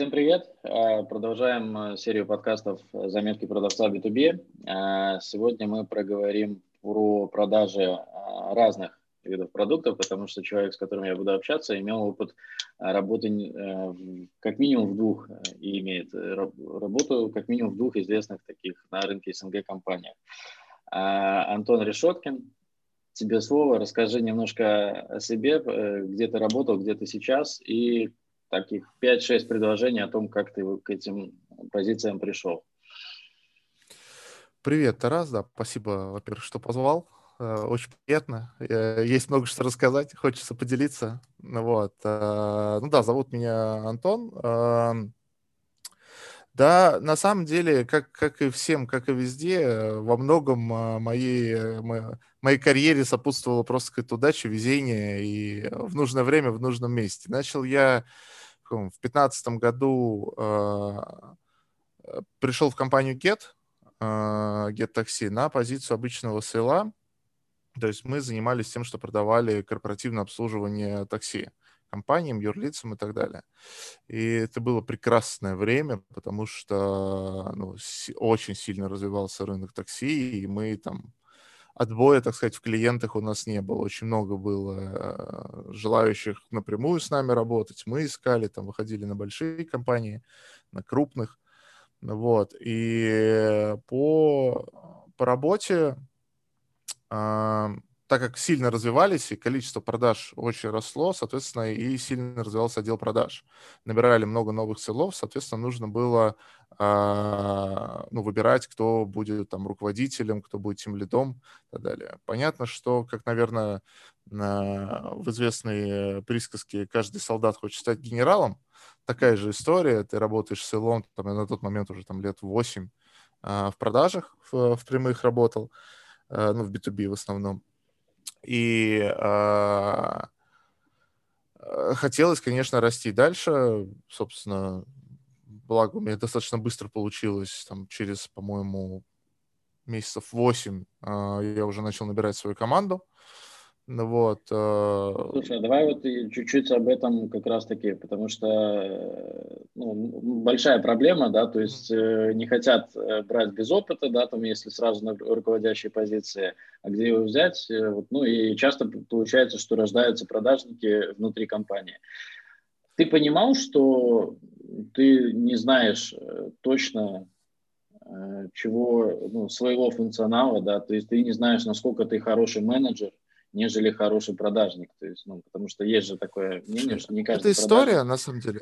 Всем привет! А, продолжаем э, серию подкастов «Заметки продавца B2B». А, сегодня мы проговорим про продажи а, разных видов продуктов, потому что человек, с которым я буду общаться, имел опыт работы э, как минимум в двух и имеет работу как минимум в двух известных таких на рынке СНГ компаниях. Антон Решеткин, тебе слово, расскажи немножко о себе, э, где ты работал, где ты сейчас и таких 5-6 предложений о том, как ты к этим позициям пришел. Привет, Тарас, да, спасибо, во-первых, что позвал. Э, очень приятно. Э, есть много что рассказать, хочется поделиться. Ну вот. Э, ну да, зовут меня Антон. Эм, да, на самом деле, как, как и всем, как и везде, во многом моей, моей карьере сопутствовала просто какая-то удача, везение и в нужное время, в нужном месте. Начал я в 2015 году, пришел в компанию Get, Get Taxi на позицию обычного села. То есть мы занимались тем, что продавали корпоративное обслуживание такси компаниям, юрлицам и так далее. И это было прекрасное время, потому что ну, очень сильно развивался рынок такси, и мы там отбоя, так сказать, в клиентах у нас не было. Очень много было э, желающих напрямую с нами работать. Мы искали, там выходили на большие компании, на крупных. Вот. И по, по работе так как сильно развивались, и количество продаж очень росло, соответственно, и сильно развивался отдел продаж. Набирали много новых селов, соответственно, нужно было а, ну, выбирать, кто будет там руководителем, кто будет тем лидом и так далее. Понятно, что, как, наверное, в известной присказке «каждый солдат хочет стать генералом», такая же история. Ты работаешь с селом, там, на тот момент уже там лет 8 а, в продажах, в, в прямых работал, а, ну, в B2B в основном и э, хотелось, конечно, расти дальше. Собственно, благо у меня достаточно быстро получилось, там, через, по-моему, месяцев 8 э, а, я уже начал набирать свою команду. Ну вот. Э, Слушай, а давай вот чуть-чуть об этом как раз-таки, потому что э, ну, большая проблема, да, то есть э, не хотят брать без опыта, да, там, если сразу на руководящей позиции, а где его взять, вот, ну и часто получается, что рождаются продажники внутри компании. Ты понимал, что ты не знаешь точно чего, ну, своего функционала, да, то есть ты не знаешь, насколько ты хороший менеджер, нежели хороший продажник. То есть, ну, потому что есть же такое мнение, что не каждый Это история, продажник... на самом деле.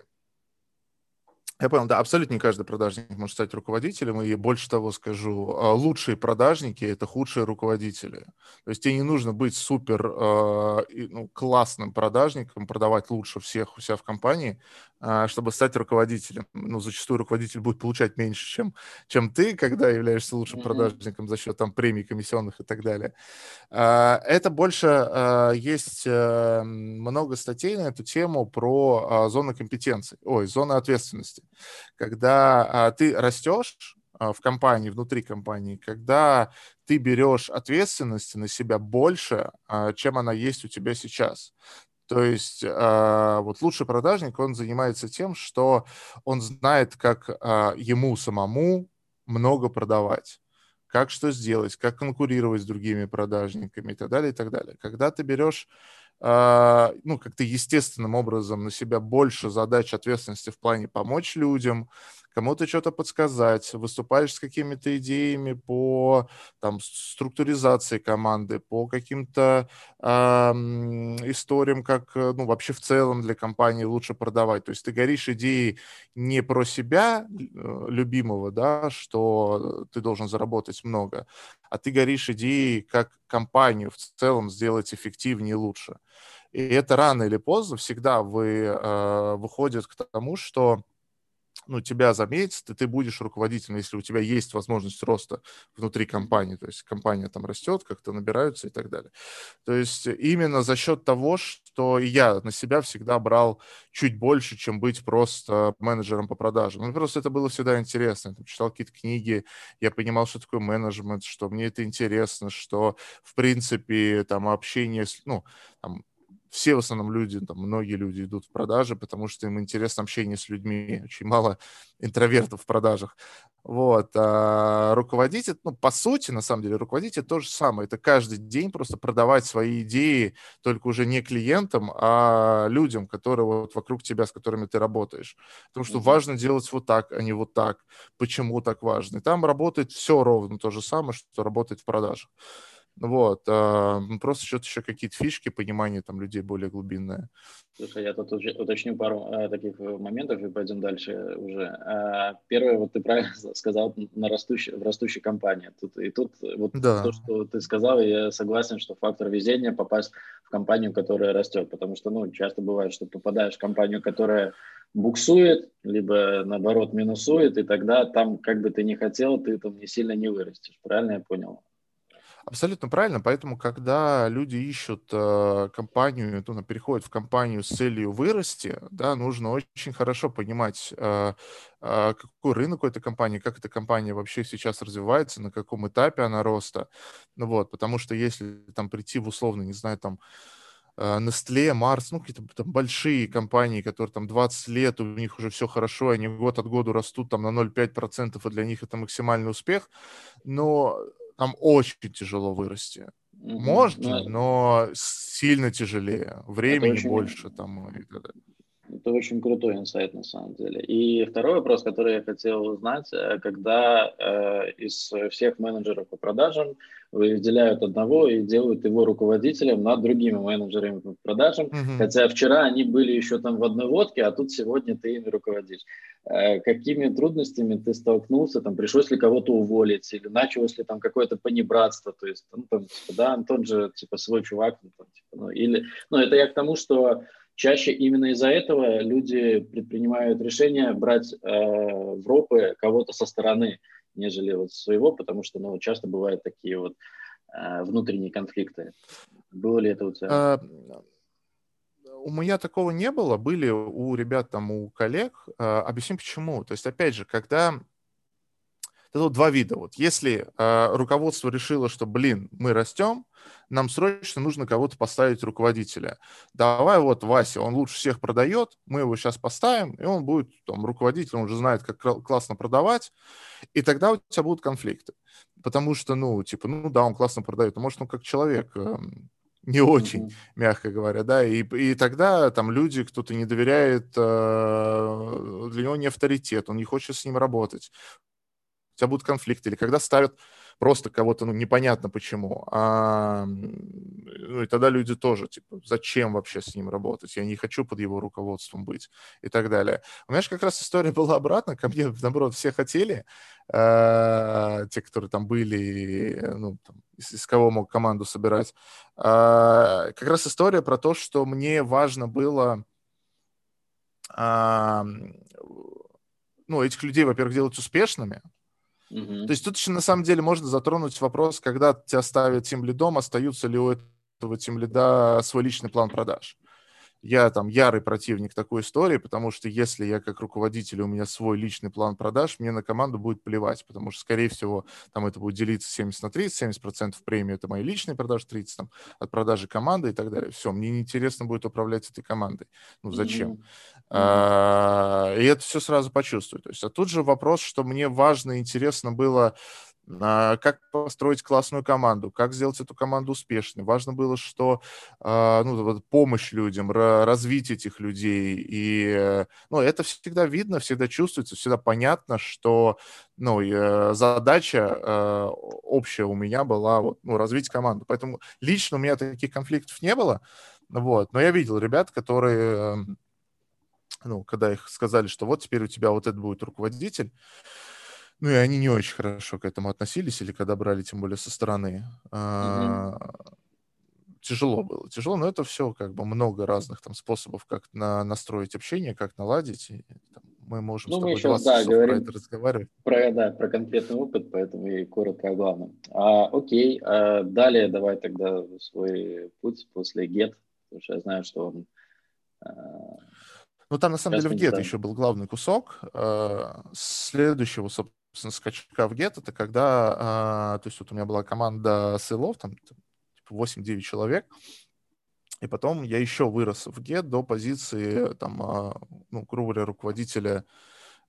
Я понял, да, абсолютно не каждый продажник может стать руководителем, и больше того скажу, а, лучшие продажники – это худшие руководители. То есть тебе не нужно быть супер э, ну, классным продажником, продавать лучше всех у себя в компании, чтобы стать руководителем. Ну, зачастую руководитель будет получать меньше, чем, чем ты, когда являешься лучшим mm-hmm. продажником за счет там премий, комиссионных и так далее. Э, это больше э, есть э, много статей на эту тему про зоны компетенции, ой, зоны ответственности когда а, ты растешь а, в компании, внутри компании, когда ты берешь ответственности на себя больше, а, чем она есть у тебя сейчас. То есть а, вот лучший продажник, он занимается тем, что он знает, как а, ему самому много продавать как что сделать, как конкурировать с другими продажниками и так далее, и так далее. Когда ты берешь а, ну, как-то естественным образом на себя больше задач ответственности в плане помочь людям, кому-то что-то подсказать, выступаешь с какими-то идеями по там, структуризации команды, по каким-то э, историям, как э, ну, вообще в целом для компании лучше продавать. То есть ты горишь идеей не про себя э, любимого, да, что ты должен заработать много, а ты горишь идеей, как компанию в целом сделать эффективнее и лучше. И это рано или поздно всегда вы, э, выходит к тому, что ну, тебя заметят, и ты будешь руководителем, если у тебя есть возможность роста внутри компании, то есть компания там растет, как-то набираются и так далее. То есть именно за счет того, что я на себя всегда брал чуть больше, чем быть просто менеджером по продажам. Ну, просто это было всегда интересно. Я читал какие-то книги, я понимал, что такое менеджмент, что мне это интересно, что, в принципе, там общение, ну, там, все в основном люди, там, многие люди идут в продажи, потому что им интересно общение с людьми. Очень мало интровертов в продажах. Вот. А руководитель, ну, по сути, на самом деле, руководитель то же самое. Это каждый день просто продавать свои идеи, только уже не клиентам, а людям, которые вот вокруг тебя, с которыми ты работаешь. Потому что важно делать вот так, а не вот так. Почему так важно? И там работает все ровно то же самое, что работает в продажах. Вот. А, просто что-то еще какие-то фишки, понимание там людей более глубинное. Слушай, я тут уточню пару э, таких э, моментов и пойдем дальше уже. А, первое, вот ты правильно сказал, на растущей, в растущей компании. Тут, и тут вот да. то, что ты сказал, я согласен, что фактор везения попасть в компанию, которая растет, потому что, ну, часто бывает, что попадаешь в компанию, которая буксует, либо наоборот минусует, и тогда там, как бы ты ни хотел, ты там не сильно не вырастешь. Правильно я понял? Абсолютно правильно. Поэтому, когда люди ищут э, компанию, ну, переходят в компанию с целью вырасти, да, нужно очень хорошо понимать, э, э, какой рынок у этой компании, как эта компания вообще сейчас развивается, на каком этапе она роста. Ну вот, потому что если там прийти в условно, не знаю, там Nestle, Mars, ну, какие-то там большие компании, которые там 20 лет, у них уже все хорошо, они год от года растут там на 0,5%, и для них это максимальный успех, но там очень тяжело вырасти. Можно, но... но сильно тяжелее. Времени очень... больше там и так далее. Это очень крутой инсайт на самом деле. И второй вопрос, который я хотел узнать, э, когда э, из всех менеджеров по продажам выделяют одного и делают его руководителем над другими менеджерами по продажам, mm-hmm. хотя вчера они были еще там в одной лодке, а тут сегодня ты ими руководишь. Э, какими трудностями ты столкнулся, там пришлось ли кого-то уволить или началось ли там какое-то понебратство, то есть, ну, там, типа, да, Антон же типа свой чувак, ну, там, типа, ну, или, ну, это я к тому, что чаще именно из-за этого люди предпринимают решение брать э, в ропы кого-то со стороны, нежели вот своего, потому что ну, часто бывают такие вот э, внутренние конфликты. Было ли это у тебя? А, у меня такого не было. Были у ребят там, у коллег. А, объясню почему. То есть, опять же, когда это вот два вида. Вот если э, руководство решило, что, блин, мы растем, нам срочно нужно кого-то поставить руководителя. Давай вот Вася, он лучше всех продает, мы его сейчас поставим, и он будет там руководителем, он уже знает, как классно продавать, и тогда у тебя будут конфликты. Потому что, ну, типа, ну да, он классно продает, но может он как человек э, не очень, mm-hmm. мягко говоря, да, и, и тогда там люди, кто-то не доверяет, э, для него не авторитет, он не хочет с ним работать, у тебя будут конфликты, или когда ставят просто кого-то, ну, непонятно почему. А, ну, и тогда люди тоже, типа, зачем вообще с ним работать? Я не хочу под его руководством быть и так далее. У меня же как раз история была обратно, ко мне, наоборот, все хотели, э, те, которые там были, ну, там, из, из кого мог команду собирать. Э, как раз история про то, что мне важно было э, ну, этих людей, во-первых, делать успешными, Угу. То есть тут еще на самом деле можно затронуть вопрос, когда тебя ставят тем лидом, остаются ли у этого тем лида свой личный план продаж я там ярый противник такой истории, потому что если я как руководитель, у меня свой личный план продаж, мне на команду будет плевать, потому что, скорее всего, там это будет делиться 70 на 30, 70 процентов премии это мои личные продажи, 30 там от продажи команды и так далее. Все, мне неинтересно будет управлять этой командой. Ну, зачем? Mm-hmm. А, и это все сразу почувствую. То есть, а тут же вопрос, что мне важно и интересно было как построить классную команду, как сделать эту команду успешной. Важно было, что а, ну, помощь людям, развить этих людей. И ну, это всегда видно, всегда чувствуется, всегда понятно, что ну, э, задача э, общая у меня была вот, ну, развить команду. Поэтому лично у меня таких конфликтов не было. Вот. Но я видел ребят, которые, ну, когда их сказали, что вот теперь у тебя вот это будет руководитель, ну и они не очень хорошо к этому относились, или когда брали, тем более со стороны. Mm-hmm. Тяжело было, тяжело, но это все как бы много разных там способов, как на, настроить общение, как наладить. И, там, мы можем ну, с тобой мы сейчас, да, говорим про это разговаривать. Про, да, про конкретный опыт, поэтому и коротко о главном. А, окей, а далее давай тогда свой путь после GET, потому что я знаю, что он а, ну, там, на самом деле, в GET еще был главный кусок. А, следующего, собственно, скачка в Get, это когда, то есть вот у меня была команда сейлов, там, типа 8-9 человек, И потом я еще вырос в Get до позиции, там, а, ну, грубо говоря, руководителя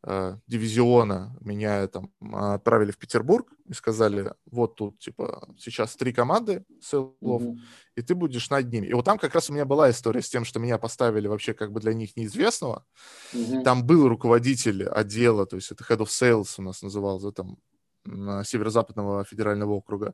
э, дивизиона. Меня там отправили в Петербург и сказали, вот тут, типа, сейчас три команды селов, mm-hmm. и ты будешь над ними. И вот там как раз у меня была история с тем, что меня поставили вообще как бы для них неизвестного. Mm-hmm. Там был руководитель отдела, то есть это Head of Sales у нас назывался, там, Северо-Западного федерального округа.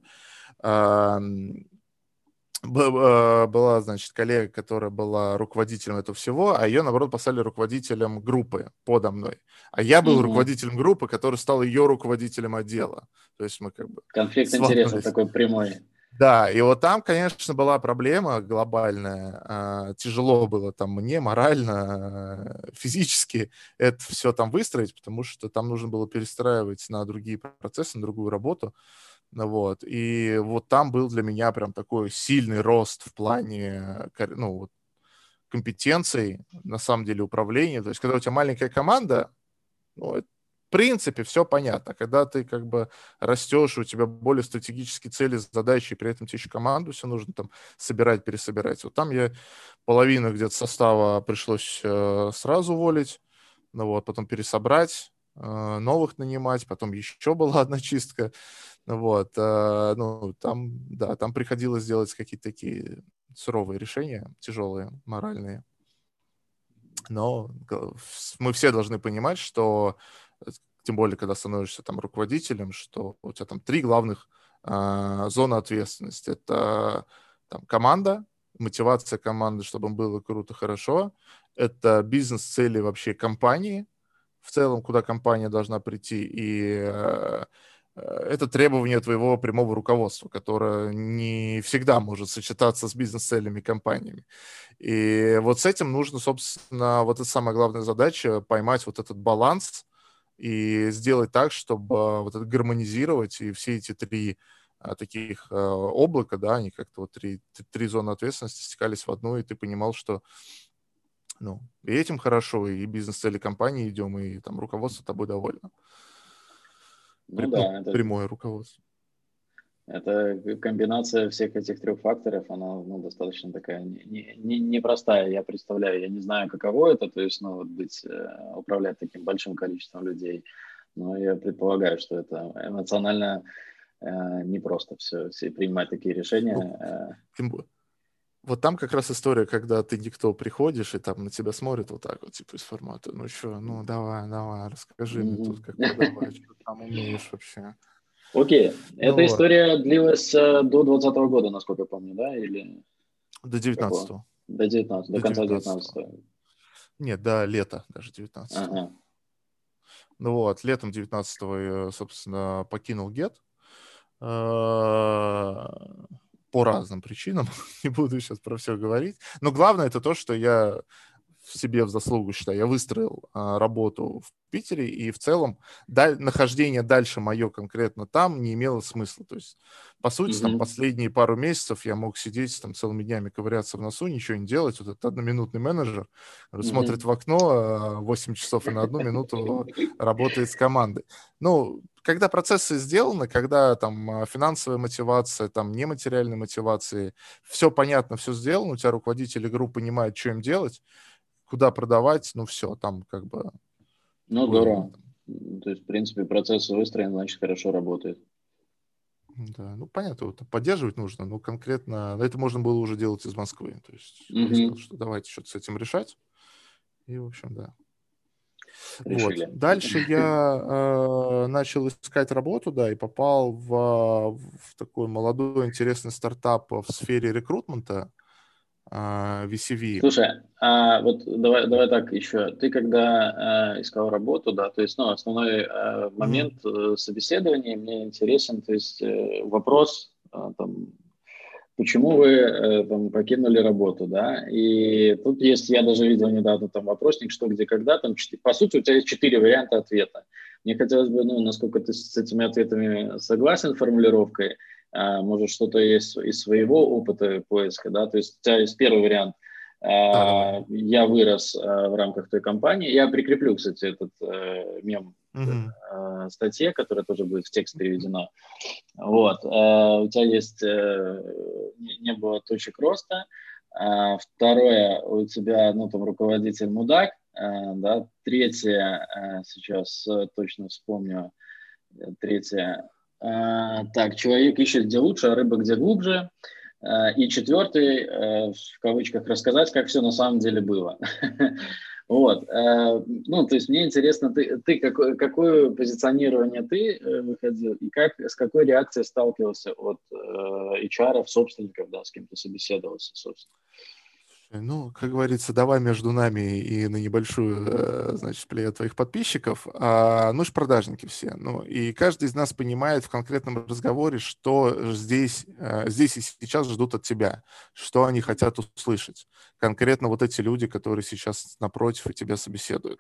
А, была, значит, коллега, которая была руководителем этого всего, а ее, наоборот, поставили руководителем группы подо мной. А я был mm-hmm. руководителем группы, который стал ее руководителем отдела. То есть мы как бы... Конфликт интересов такой прямой. Да, и вот там, конечно, была проблема глобальная. А, тяжело было там мне морально, физически это все там выстроить, потому что там нужно было перестраивать на другие процессы, на другую работу. Вот. И вот там был для меня прям такой сильный рост в плане ну, вот, компетенций, на самом деле, управления. То есть, когда у тебя маленькая команда, ну, в принципе, все понятно. Когда ты как бы растешь, у тебя более стратегические цели, задачи, и при этом тебе еще команду все нужно там собирать, пересобирать. Вот там я половину где-то состава пришлось э, сразу уволить, ну вот, потом пересобрать, э, новых нанимать, потом еще была одна чистка. Вот, э, ну, там, да, там приходилось делать какие-то такие суровые решения, тяжелые, моральные. Но мы все должны понимать, что, э, тем более, когда становишься там руководителем, что у тебя там три главных э, зоны ответственности. Это там команда, мотивация команды, чтобы было круто, хорошо. Это бизнес-цели вообще компании, в целом, куда компания должна прийти, и Э, это требование твоего прямого руководства, которое не всегда может сочетаться с бизнес-целями компаниями. И вот с этим нужно, собственно, вот это самая главная задача, поймать вот этот баланс и сделать так, чтобы вот это гармонизировать, и все эти три а, таких а, облака, да, они как-то вот три, три зоны ответственности стекались в одну, и ты понимал, что ну, и этим хорошо, и бизнес-цели компании идем, и там руководство тобой довольно. Ну, При, да, это, прямое руководство. Это комбинация всех этих трех факторов, она ну, достаточно такая непростая. Не, не, простая. я представляю, я не знаю, каково это, то есть ну, вот быть, э, управлять таким большим количеством людей, но я предполагаю, что это эмоционально э, непросто все, все принимать такие решения. Ну, э. Тем. Вот там как раз история, когда ты никто приходишь, и там на тебя смотрят вот так вот, типа из формата, ну что, ну давай, давай, расскажи mm-hmm. мне тут, как давай, что там умеешь вообще. Окей, okay. ну, эта вот. история длилась э, до 20 года, насколько я помню, да, или... До 19 -го. До 19 до, до конца 19 -го. Нет, до лета даже 19 ага. Ну вот, летом 19 я, собственно, покинул ГЕТ. По разным причинам, не буду сейчас про все говорить. Но главное это то, что я в себе в заслугу считаю. Я выстроил а, работу в Питере, и в целом даль, нахождение дальше мое конкретно там не имело смысла. То есть, по сути, mm-hmm. там последние пару месяцев я мог сидеть там целыми днями, ковыряться в носу, ничего не делать. Вот этот одноминутный менеджер mm-hmm. смотрит в окно 8 а, часов и на одну минуту работает с командой. Ну, когда процессы сделаны, когда там а, финансовая мотивация, там нематериальная мотивация, все понятно, все сделано, у тебя руководители группы понимают, что им делать, куда продавать, ну все, там как бы... Ну, здорово. То есть, в принципе, процесс выстроен, значит, хорошо работает. Да, ну понятно, вот, поддерживать нужно, но конкретно это можно было уже делать из Москвы. То есть, mm-hmm. сказал, что давайте что-то с этим решать. И, в общем, да. Решили. Вот. Дальше я э, начал искать работу, да, и попал в, в такой молодой интересный стартап в сфере рекрутмента. Uh, VCV. Слушай, а вот давай, давай так еще. Ты когда э, искал работу, да, то есть, ну, основной э, момент mm-hmm. собеседования мне интересен, то есть э, вопрос э, там, почему вы э, там, покинули работу, да, и тут есть, я даже видел недавно там вопросник, что, где, когда, там, 4, по сути, у тебя есть четыре варианта ответа. Мне хотелось бы, ну, насколько ты с этими ответами согласен формулировкой, а, может, что-то есть из своего опыта поиска, да, то есть у тебя есть первый вариант, а, я вырос а, в рамках той компании, я прикреплю, кстати, этот э, мем uh-huh. статье, которая тоже будет в текст переведена. Вот. У тебя есть, не было точек роста, второе, у тебя, ну, там, руководитель мудак, да. Третье, а, сейчас точно вспомню, третье, так, человек ищет где лучше, а рыба где глубже. И четвертый, в кавычках, рассказать, как все на самом деле было. Вот, ну, то есть мне интересно, ты, ты какое, какое позиционирование ты э, выходил и как, с какой реакцией сталкивался от HR, собственников, да, с кем ты собеседовался, собственно? Ну, как говорится, давай между нами и на небольшую, э, значит, плея твоих подписчиков. А, ну, ж продажники все. Ну, и каждый из нас понимает в конкретном разговоре, что здесь, э, здесь и сейчас ждут от тебя, что они хотят услышать. Конкретно вот эти люди, которые сейчас напротив и тебя собеседуют.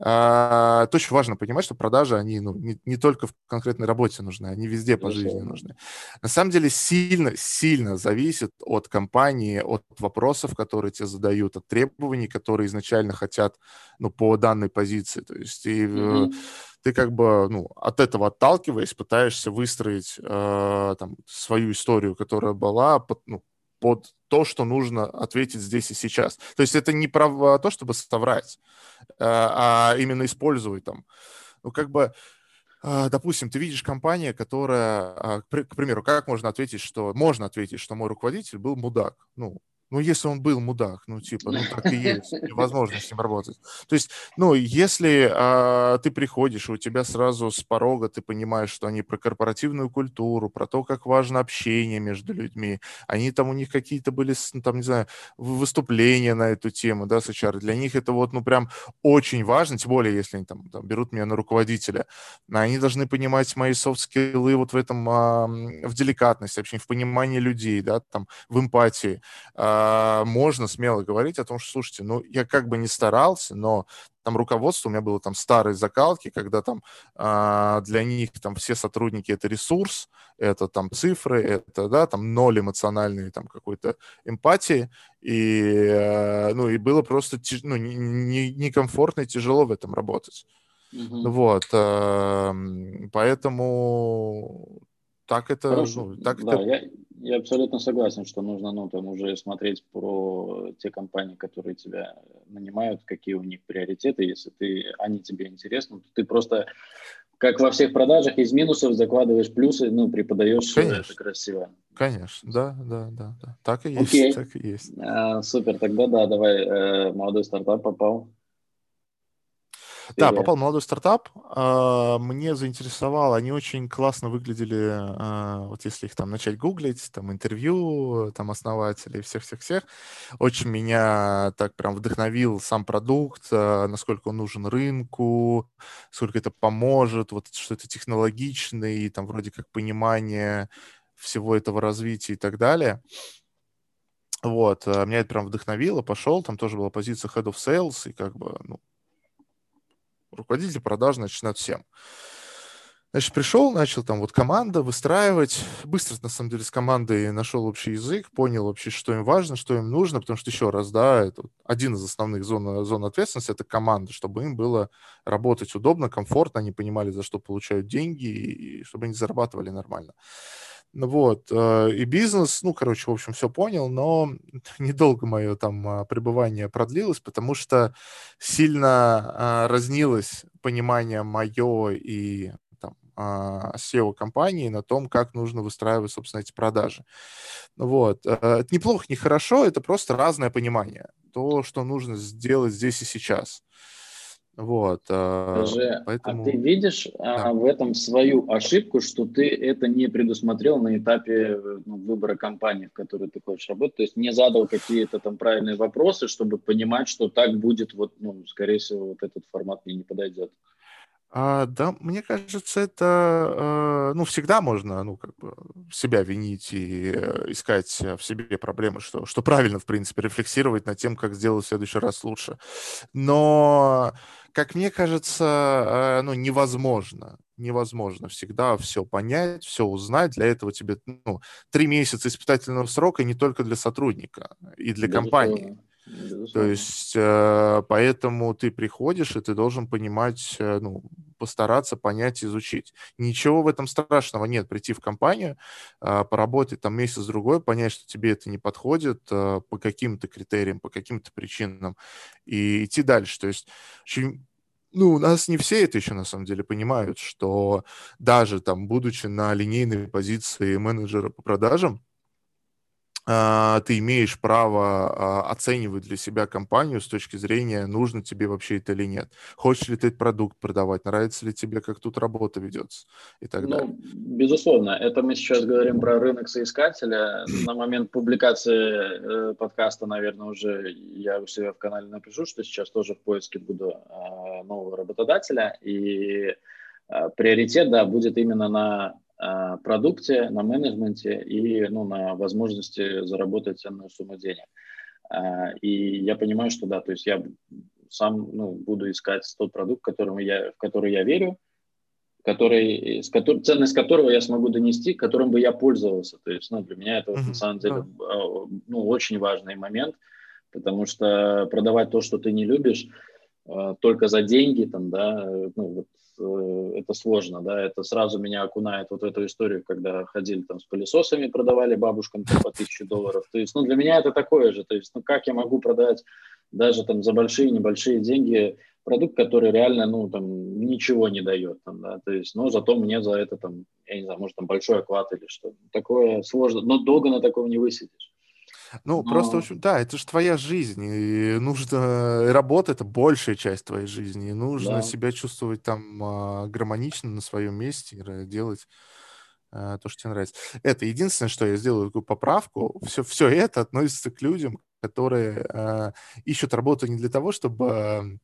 А, это очень важно понимать, что продажи, они ну, не, не только в конкретной работе нужны, они везде по жизни нужны. На самом деле сильно, сильно зависит от компании, от вопросов, которые которые тебе задают, от требований, которые изначально хотят, ну, по данной позиции. То есть и mm-hmm. ты как бы, ну, от этого отталкиваясь, пытаешься выстроить э, там свою историю, которая была под, ну, под то, что нужно ответить здесь и сейчас. То есть это не про то, чтобы соврать, э, а именно использовать там, ну, как бы а, допустим, ты видишь компания, которая, а, к примеру, как можно ответить, что можно ответить, что мой руководитель был мудак. Ну, ну, если он был мудак, ну, типа, ну, так и есть, невозможно с ним работать. То есть, ну, если а, ты приходишь, и у тебя сразу с порога ты понимаешь, что они про корпоративную культуру, про то, как важно общение между людьми, они там, у них какие-то были, ну, там, не знаю, выступления на эту тему, да, с HR, для них это вот, ну, прям очень важно, тем более, если они там, там берут меня на руководителя, они должны понимать мои софт-скиллы вот в этом, а, в деликатности, вообще в понимании людей, да, там, в эмпатии, а, а, можно смело говорить о том, что, слушайте, ну, я как бы не старался, но там руководство, у меня было там старые закалки, когда там а, для них там все сотрудники это ресурс, это там цифры, это, да, там ноль эмоциональной там какой-то эмпатии, и, а, ну, и было просто, ну, некомфортно и тяжело в этом работать. Mm-hmm. Вот, а, поэтому так это, Хорошо. ну, так да, это... Я, я абсолютно согласен, что нужно, ну, там уже смотреть про те компании, которые тебя нанимают, какие у них приоритеты. Если ты, они тебе интересны, то ты просто, как во всех продажах, из минусов закладываешь плюсы, ну, преподаешь Конечно. это красиво. Конечно, да, да, да, да. Так и есть, Окей. так и есть. А, супер, тогда да, давай, э, молодой стартап попал. Да, попал молодой стартап. А, мне заинтересовало, они очень классно выглядели, а, вот если их там начать гуглить, там интервью, там основателей, всех-всех-всех. Очень меня так прям вдохновил сам продукт, а, насколько он нужен рынку, сколько это поможет, вот что это технологичный, там вроде как понимание всего этого развития и так далее. Вот, меня это прям вдохновило, пошел, там тоже была позиция Head of Sales, и как бы, ну, руководитель продаж, значит, всем. Значит, пришел, начал там вот команда выстраивать. Быстро, на самом деле, с командой нашел общий язык, понял вообще, что им важно, что им нужно, потому что, еще раз, да, это один из основных зон, зон ответственности – это команда, чтобы им было работать удобно, комфортно, они понимали, за что получают деньги, и чтобы они зарабатывали нормально. Вот, э, и бизнес, ну, короче, в общем, все понял, но недолго мое там а, пребывание продлилось, потому что сильно а, разнилось понимание мое и там, SEO-компании а, на том, как нужно выстраивать, собственно, эти продажи. Вот. Э, это неплохо, не хорошо, это просто разное понимание. То, что нужно сделать здесь и сейчас. Вот, а, Скажи, а поэтому... а ты видишь да. а, в этом свою ошибку, что ты это не предусмотрел на этапе ну, выбора компании, в которой ты хочешь работать, то есть не задал какие-то там правильные вопросы, чтобы понимать, что так будет, вот, ну, скорее всего, вот этот формат мне не подойдет. А, да, мне кажется, это, э, ну, всегда можно, ну, как бы себя винить и э, искать в себе проблемы, что, что правильно, в принципе, рефлексировать над тем, как сделать в следующий раз лучше. Но, как мне кажется, э, ну, невозможно, невозможно всегда все понять, все узнать. Для этого тебе, ну, три месяца испытательного срока не только для сотрудника, и для компании. То есть, э, поэтому ты приходишь, и ты должен понимать, э, ну, постараться понять, изучить. Ничего в этом страшного нет. Прийти в компанию, а, поработать там месяц-другой, понять, что тебе это не подходит а, по каким-то критериям, по каким-то причинам, и идти дальше. То есть очень ну, у нас не все это еще на самом деле понимают, что даже там, будучи на линейной позиции менеджера по продажам, ты имеешь право а, оценивать для себя компанию с точки зрения, нужно тебе вообще это или нет. Хочешь ли ты этот продукт продавать, нравится ли тебе, как тут работа ведется и так ну, далее. Безусловно, это мы сейчас говорим про рынок соискателя. На момент публикации э, подкаста, наверное, уже я у себя в канале напишу, что сейчас тоже в поиске буду а, нового работодателя. И приоритет, да, будет именно на а, продукте, на менеджменте и ну, на возможности заработать ценную сумму денег. А, и я понимаю, что да, то есть я сам ну, буду искать тот продукт, которому я, в который я верю, который, с который, ценность которого я смогу донести, которым бы я пользовался. То есть, ну, для меня это mm-hmm. на самом деле yeah. ну, очень важный момент, потому что продавать то, что ты не любишь, только за деньги, там, да, ну, вот, э, это сложно, да, это сразу меня окунает вот в эту историю, когда ходили там с пылесосами, продавали бабушкам по тысяче долларов, то есть, ну, для меня это такое же, то есть, ну, как я могу продать даже там за большие, небольшие деньги продукт, который реально, ну, там, ничего не дает, там, да, то есть, но зато мне за это, там, я не знаю, может, там, большой оклад или что, такое сложно, но долго на таком не высидишь. Ну, Но... просто, в общем, да, это же твоя жизнь, и нужно... Работа — это большая часть твоей жизни, и нужно да. себя чувствовать там а, гармонично на своем месте, делать а, то, что тебе нравится. Это единственное, что я сделаю такую поправку. Все, все это относится к людям, которые э, ищут работу не для того, чтобы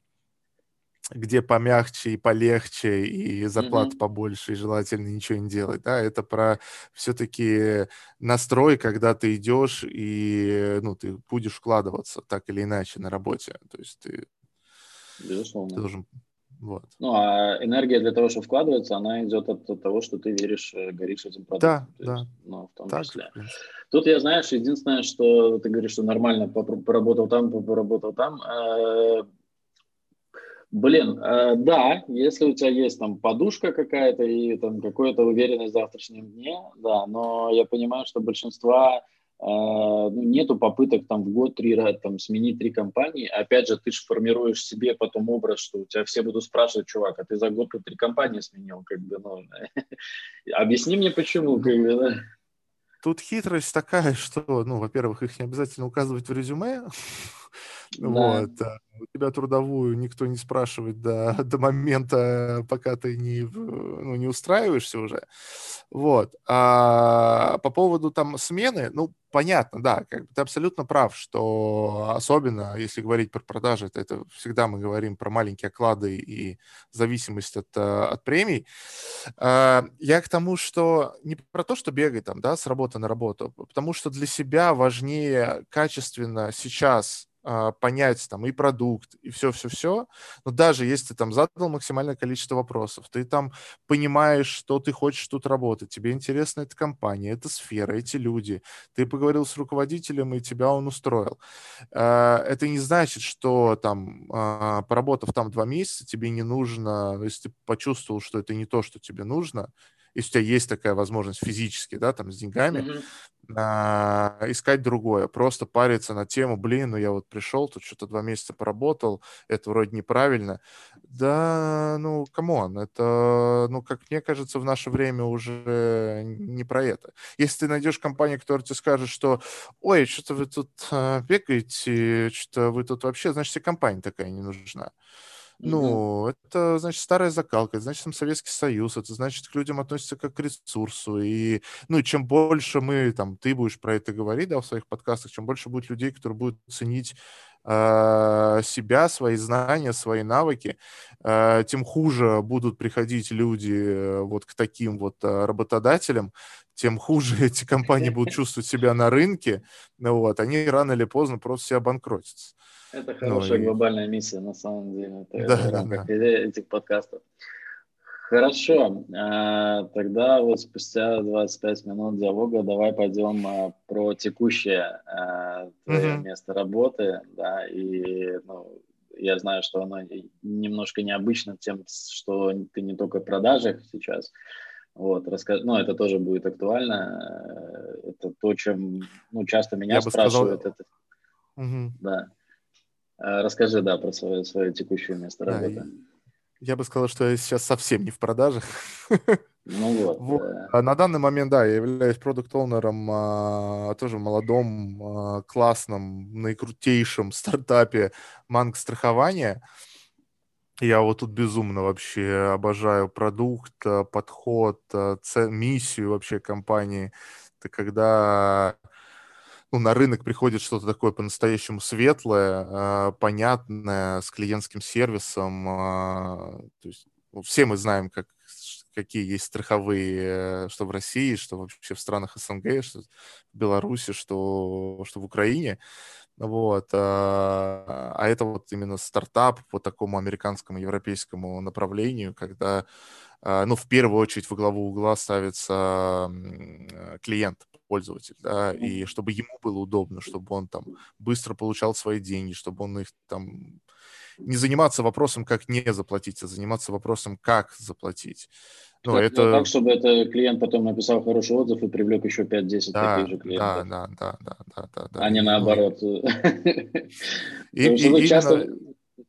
где помягче и полегче, и зарплата mm-hmm. побольше, и желательно ничего не делать, да, это про все-таки настрой, когда ты идешь и, ну, ты будешь вкладываться так или иначе на работе, то есть ты... Безусловно. Ты должен... Вот. Ну, а энергия для того, чтобы вкладываться, она идет от, от того, что ты веришь, э, горишь этим продуктом. Да, да. Есть, ну, в том так, числе. Тут я, знаешь, единственное, что ты говоришь, что нормально поработал там, поработал там, э, Блин, э, да, если у тебя есть там подушка какая-то и там какая-то уверенность в завтрашнем дне, да, но я понимаю, что большинства э, ну, нету попыток там в год три раза там сменить три компании. Опять же, ты же формируешь себе потом образ, что у тебя все будут спрашивать, чувак, а ты за год три компании сменил, как бы, ну, объясни мне почему, как бы, да. Тут хитрость такая, что, ну, во-первых, их не обязательно указывать в резюме, да. вот, а у тебя трудовую никто не спрашивает до, до момента, пока ты не, ну, не устраиваешься уже. Вот. А по поводу там смены, ну, понятно, да, как бы ты абсолютно прав, что особенно, если говорить про продажи, это, это всегда мы говорим про маленькие оклады и зависимость от, э, от премий. А, я к тому, что не про то, что бегай там, да, с работы на работу, потому что для себя важнее качественно сейчас а, понять там и продукт, и все-все-все, но даже если ты там задал максимальное количество вопросов, ты там понимаешь, что ты хочешь тут работать, тебе интересна эта компания, эта сфера, эти люди, ты поговорил с руководителем, и тебя он устроил. А, это не значит, что там, а, поработав там два месяца, тебе не нужно, если ты почувствовал, что это не то, что тебе нужно, если у тебя есть такая возможность физически, да, там, с деньгами, mm-hmm а, искать другое, просто париться на тему, блин, ну я вот пришел, тут что-то два месяца поработал, это вроде неправильно. Да, ну, come on, это, ну, как мне кажется, в наше время уже не про это. Если ты найдешь компанию, которая тебе скажет, что, ой, что-то вы тут а, бегаете, что-то вы тут вообще, значит, тебе компания такая не нужна. Ну, это, значит, старая закалка, это значит, там Советский Союз, это значит, к людям относятся как к ресурсу. И, ну, чем больше мы, там, ты будешь про это говорить, да, в своих подкастах, чем больше будет людей, которые будут ценить себя, свои знания, свои навыки, э, тем хуже будут приходить люди э, вот к таким вот э, работодателям, тем хуже эти компании будут чувствовать себя на рынке, ну, вот, они рано или поздно просто себя обанкротятся. Это ну хорошая ну, глобальная миссия, на самом деле. Это, да, это рамках да. этих подкастов. Хорошо, а, тогда вот спустя 25 минут диалога давай пойдем а, про текущее а, твое угу. место работы, да, и ну, я знаю, что оно немножко необычно тем, что ты не только в продажах сейчас, вот, расскажи, ну, это тоже будет актуально. Это то, чем, ну, часто меня я спрашивают. Сказал... Это... Угу. Да. Э, расскажи, да, про свое, свое текущее место да, работы. Я бы сказал, что я сейчас совсем не в продажах. Ну вот. вот. А на данный момент, да, я являюсь продукт-оунером а, тоже молодом, а, классном, наикрутейшем стартапе манг страхования. Я вот тут безумно вообще обожаю продукт, а, подход, а, миссию вообще компании. Это когда ну, на рынок приходит что-то такое по-настоящему светлое, а, понятное, с клиентским сервисом. То есть ну, все мы знаем, как, какие есть страховые, что в России, что вообще в странах СНГ, что в Беларуси, что, что в Украине. Вот. А, а это вот именно стартап по такому американскому, европейскому направлению, когда, а, ну, в первую очередь во главу угла ставится клиент, пользователь, да, и чтобы ему было удобно, чтобы он там быстро получал свои деньги, чтобы он их там не заниматься вопросом, как не заплатить, а заниматься вопросом, как заплатить. Ну, так, это... так, чтобы это клиент потом написал хороший отзыв и привлек еще 5-10 да, таких же клиентов. Да, да, да, да, да, да. А не наоборот. И, и, часто,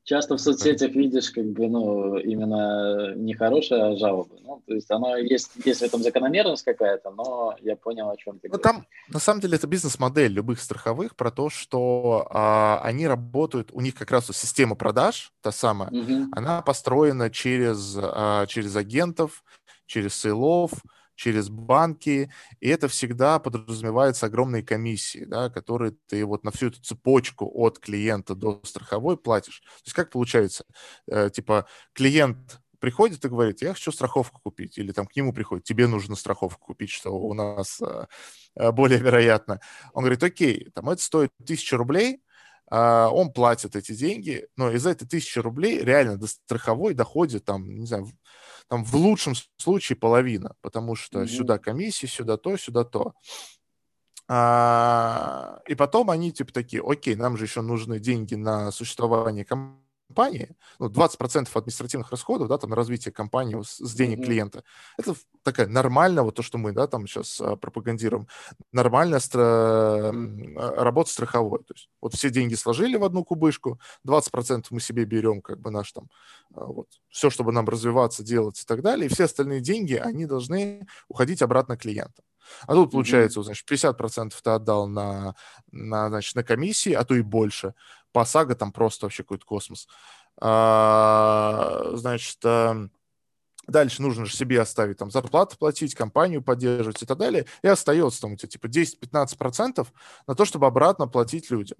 часто в соцсетях видишь, как бы, ну, именно не хорошая, а жалобы. Ну, то есть оно есть, есть в этом закономерность какая-то, но я понял, о чем ты ну, Там, на самом деле, это бизнес-модель любых страховых про то, что а, они работают, у них как раз система продаж, та самая, угу. она построена через, а, через агентов, через сейлов, через банки, и это всегда подразумевается огромные комиссии, да, которые ты вот на всю эту цепочку от клиента до страховой платишь. То есть как получается? Э, типа клиент приходит и говорит, я хочу страховку купить, или там к нему приходит, тебе нужно страховку купить, что у нас э, э более вероятно. Он говорит, окей, там это стоит тысяча рублей, он платит эти деньги, но из этой тысячи рублей реально до страховой доходит там, не знаю, там в лучшем случае половина, потому что mm-hmm. сюда комиссии, сюда то, сюда то. А, и потом они типа такие, окей, нам же еще нужны деньги на существование компании, компании, ну, 20% административных расходов, да, там, на развитие компании с, с денег mm-hmm. клиента, это такая нормальная, вот то, что мы, да, там сейчас а, пропагандируем, нормальная стра... mm-hmm. работа страховой. То есть вот все деньги сложили в одну кубышку, 20% мы себе берем, как бы наш там, а, вот, все, чтобы нам развиваться, делать и так далее, и все остальные деньги, они должны уходить обратно клиентам. А тут, получается, mm-hmm. значит, 50% ты отдал на, на, значит, на комиссии, а то и больше. По САГА там просто вообще какой-то космос. А, значит, а, дальше нужно же себе оставить там зарплату платить, компанию поддерживать и так далее. И остается там у тебя типа 10-15% на то, чтобы обратно платить людям.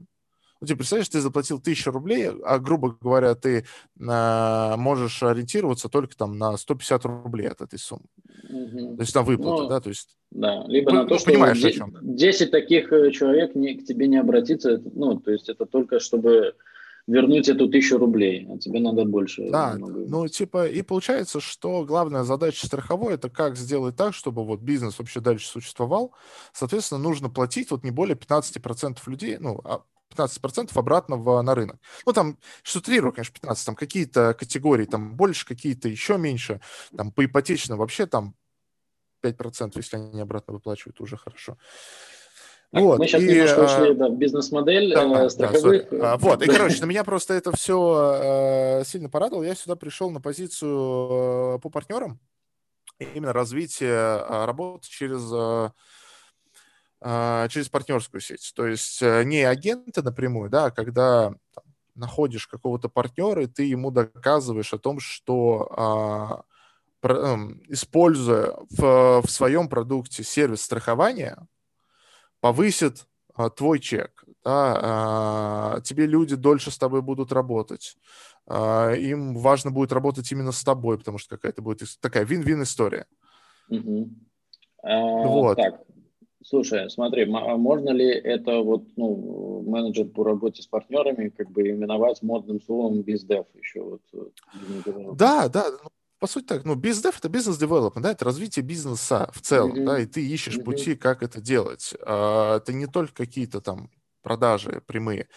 Ну, ты представляешь, ты заплатил тысячу рублей, а, грубо говоря, ты э, можешь ориентироваться только там на 150 рублей от этой суммы. Угу. То есть там выплата, ну, да, то есть... Да, либо на то, что понимаешь, 10, 10 таких э, человек не, к тебе не обратиться, ну, то есть это только чтобы вернуть эту тысячу рублей, а тебе надо больше. Да, ну, типа, и получается, что главная задача страховой – это как сделать так, чтобы вот бизнес вообще дальше существовал. Соответственно, нужно платить вот не более 15% людей, ну, а 15% обратно в, на рынок. Ну, там, что утрирую, конечно, 15, там какие-то категории там больше, какие-то еще меньше. Там по ипотечным вообще там 5%, если они обратно выплачивают, уже хорошо. Так, вот, мы сейчас и, немножко ушли да, в бизнес-модель да, э, страховых. Да, вот, и, короче, на меня просто это все э, сильно порадовало. Я сюда пришел на позицию э, по партнерам, именно развитие э, работы через э, через партнерскую сеть. То есть э, не агенты напрямую, да, а когда там, находишь какого-то партнера, и ты ему доказываешь о том, что а, эм, используя в, в своем продукте сервис страхования, повысит а, твой чек. Да, а, тебе люди дольше с тобой будут работать. А, им важно будет работать именно с тобой, потому что какая-то будет такая вин-вин история. Угу. А, вот. Так, Слушай, смотри, а можно ли это вот, ну, менеджер по работе с партнерами как бы именовать модным словом бездев еще? Вот, э, да, да, ну, по сути так, ну, бездев это бизнес-девелопмент, да, это развитие бизнеса в целом, mm-hmm. да, и ты ищешь mm-hmm. пути, как это делать. А, это не только какие-то там продажи прямые.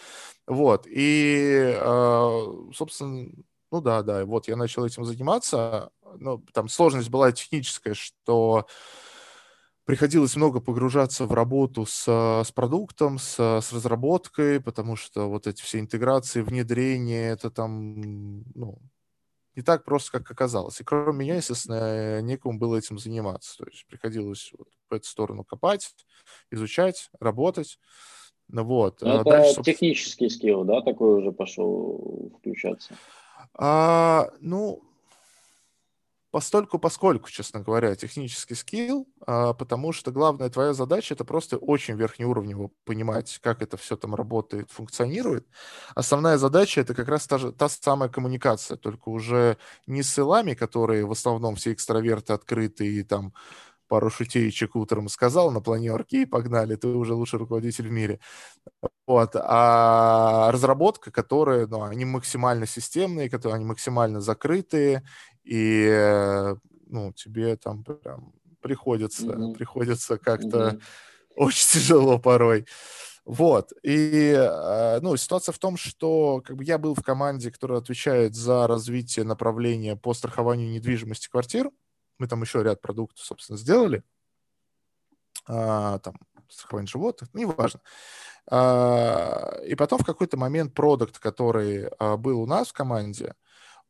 Вот, и, собственно, ну да, да, вот я начал этим заниматься. Ну, там сложность была техническая, что приходилось много погружаться в работу с, с продуктом, с, с разработкой, потому что вот эти все интеграции, внедрения, это там, ну, не так просто, как оказалось. И кроме меня, естественно, некому было этим заниматься. То есть приходилось вот в эту сторону копать, изучать, работать. Ну вот. Но а это дальше, собственно... технический скилл, да, такой уже пошел включаться? А, ну, постольку поскольку, честно говоря, технический скилл, а, потому что главная твоя задача это просто очень верхнеуровнево понимать, как это все там работает, функционирует. Основная задача это как раз та, же, та самая коммуникация, только уже не с селами, которые в основном все экстраверты открыты и там пару шутеечек утром сказал на планерке и погнали, ты уже лучший руководитель в мире. Вот. А разработка, которые, ну, они максимально системные, которые, они максимально закрытые, и, ну, тебе там прям приходится, mm-hmm. приходится как-то mm-hmm. очень тяжело порой. Вот. И, а, ну, ситуация в том, что как бы я был в команде, которая отвечает за развитие направления по страхованию недвижимости квартир. Мы там еще ряд продуктов, собственно, сделали. А, там, страхование животных, ну, неважно. А, и потом в какой-то момент продукт, который а, был у нас в команде,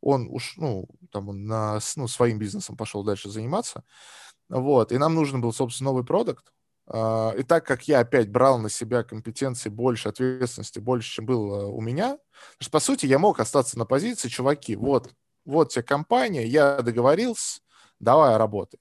он уж, ну, там он на, ну, своим бизнесом пошел дальше заниматься. Вот. И нам нужен был, собственно, новый продукт. А, и так как я опять брал на себя компетенции больше, ответственности больше, чем было у меня, что, по сути, я мог остаться на позиции, чуваки, вот, вот тебе компания, я договорился, давай работай.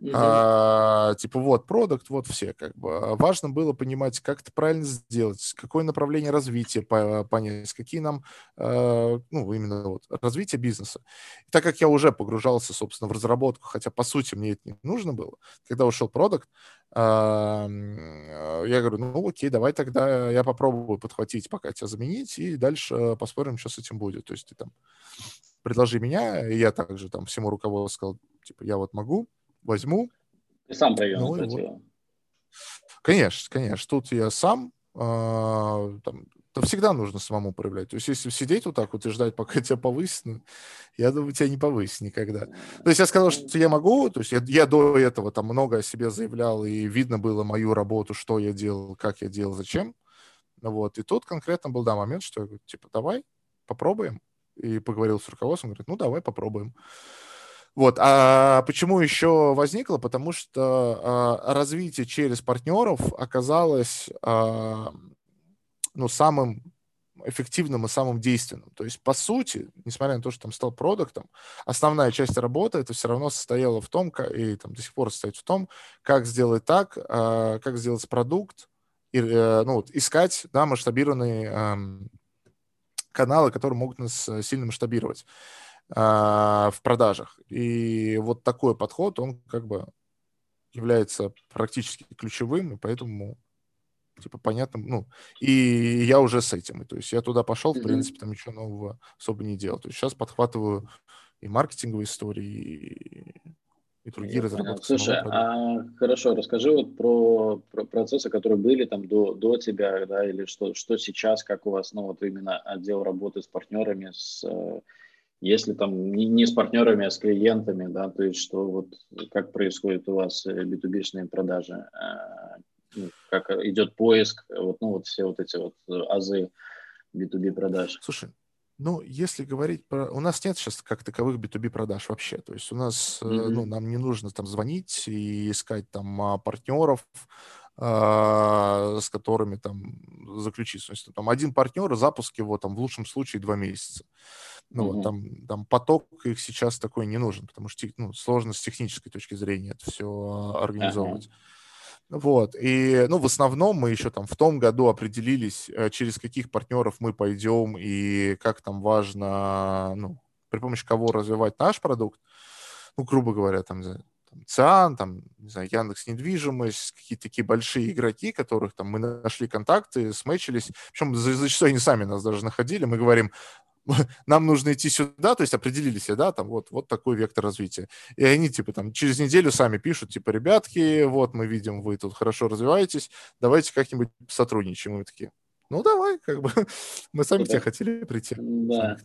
Uh-huh. А, типа вот продукт, вот все как бы. Важно было понимать, как это правильно сделать, какое направление развития понять, какие нам, э, ну именно вот развитие бизнеса. И так как я уже погружался, собственно, в разработку, хотя по сути мне это не нужно было, когда ушел продукт, э, я говорю, ну окей, давай тогда я попробую подхватить, пока тебя заменить, и дальше посмотрим, что с этим будет. То есть ты там предложи меня, и я также там всему руководству сказал, типа, я вот могу, возьму. Ты сам проявил ну, инициативу? Конечно, конечно. Тут я сам, э, там, то всегда нужно самому проявлять. То есть если сидеть вот так вот и ждать, пока тебя повысят, ну, я думаю, тебя не повысят никогда. То есть я сказал, что я могу, то есть я, я до этого там много о себе заявлял, и видно было мою работу, что я делал, как я делал, зачем. Вот. И тут конкретно был, да, момент, что я говорю, типа, давай, попробуем. И поговорил с руководством, говорит, ну, давай попробуем. Вот. А почему еще возникло? Потому что а, развитие через партнеров оказалось а, ну, самым эффективным и самым действенным. То есть, по сути, несмотря на то, что там стал продуктом, основная часть работы это все равно состояла в том, и там до сих пор состоит в том, как сделать так, а, как сделать продукт, и, э, ну, вот, искать да, масштабированные каналы, которые могут нас э, сильно масштабировать. А, в продажах. И вот такой подход, он как бы является практически ключевым, и поэтому типа понятно, ну, и я уже с этим, и, то есть я туда пошел, в принципе, там ничего нового особо не делал. То есть сейчас подхватываю и маркетинговые истории, и, и другие я разработки. Слушай, а хорошо, расскажи вот про, про процессы, которые были там до, до тебя, да, или что, что сейчас, как у вас, ну, вот именно отдел работы с партнерами, с если там не, не с партнерами, а с клиентами, да, то есть что вот как происходит у вас B2B-шные э, продажи, э, ну, как идет поиск, вот, ну, вот все вот эти вот азы B2B продаж. Слушай, ну, если говорить про... У нас нет сейчас как таковых B2B продаж вообще. То есть у нас, mm-hmm. ну, нам не нужно там звонить и искать там а, партнеров, а, с которыми там заключить. То есть там один партнер, запуск его там в лучшем случае два месяца. Ну, mm-hmm. вот, там, там поток их сейчас такой не нужен, потому что ну, сложно с технической точки зрения это все организовывать. Uh-huh. Вот, и, ну, в основном мы еще там в том году определились, э, через каких партнеров мы пойдем и как там важно, ну, при помощи кого развивать наш продукт. Ну, грубо говоря, там, там ЦИАН, там, не знаю, Яндекс недвижимость, какие-то такие большие игроки, которых там мы нашли контакты, смычились. Причем зачастую они сами нас даже находили. Мы говорим, нам нужно идти сюда, то есть определились, да, там вот, вот такой вектор развития. И они, типа, там, через неделю сами пишут, типа, ребятки, вот мы видим, вы тут хорошо развиваетесь, давайте как-нибудь сотрудничаем. И мы такие, Ну, давай, как бы. Мы сами к тебе хотели прийти. Да.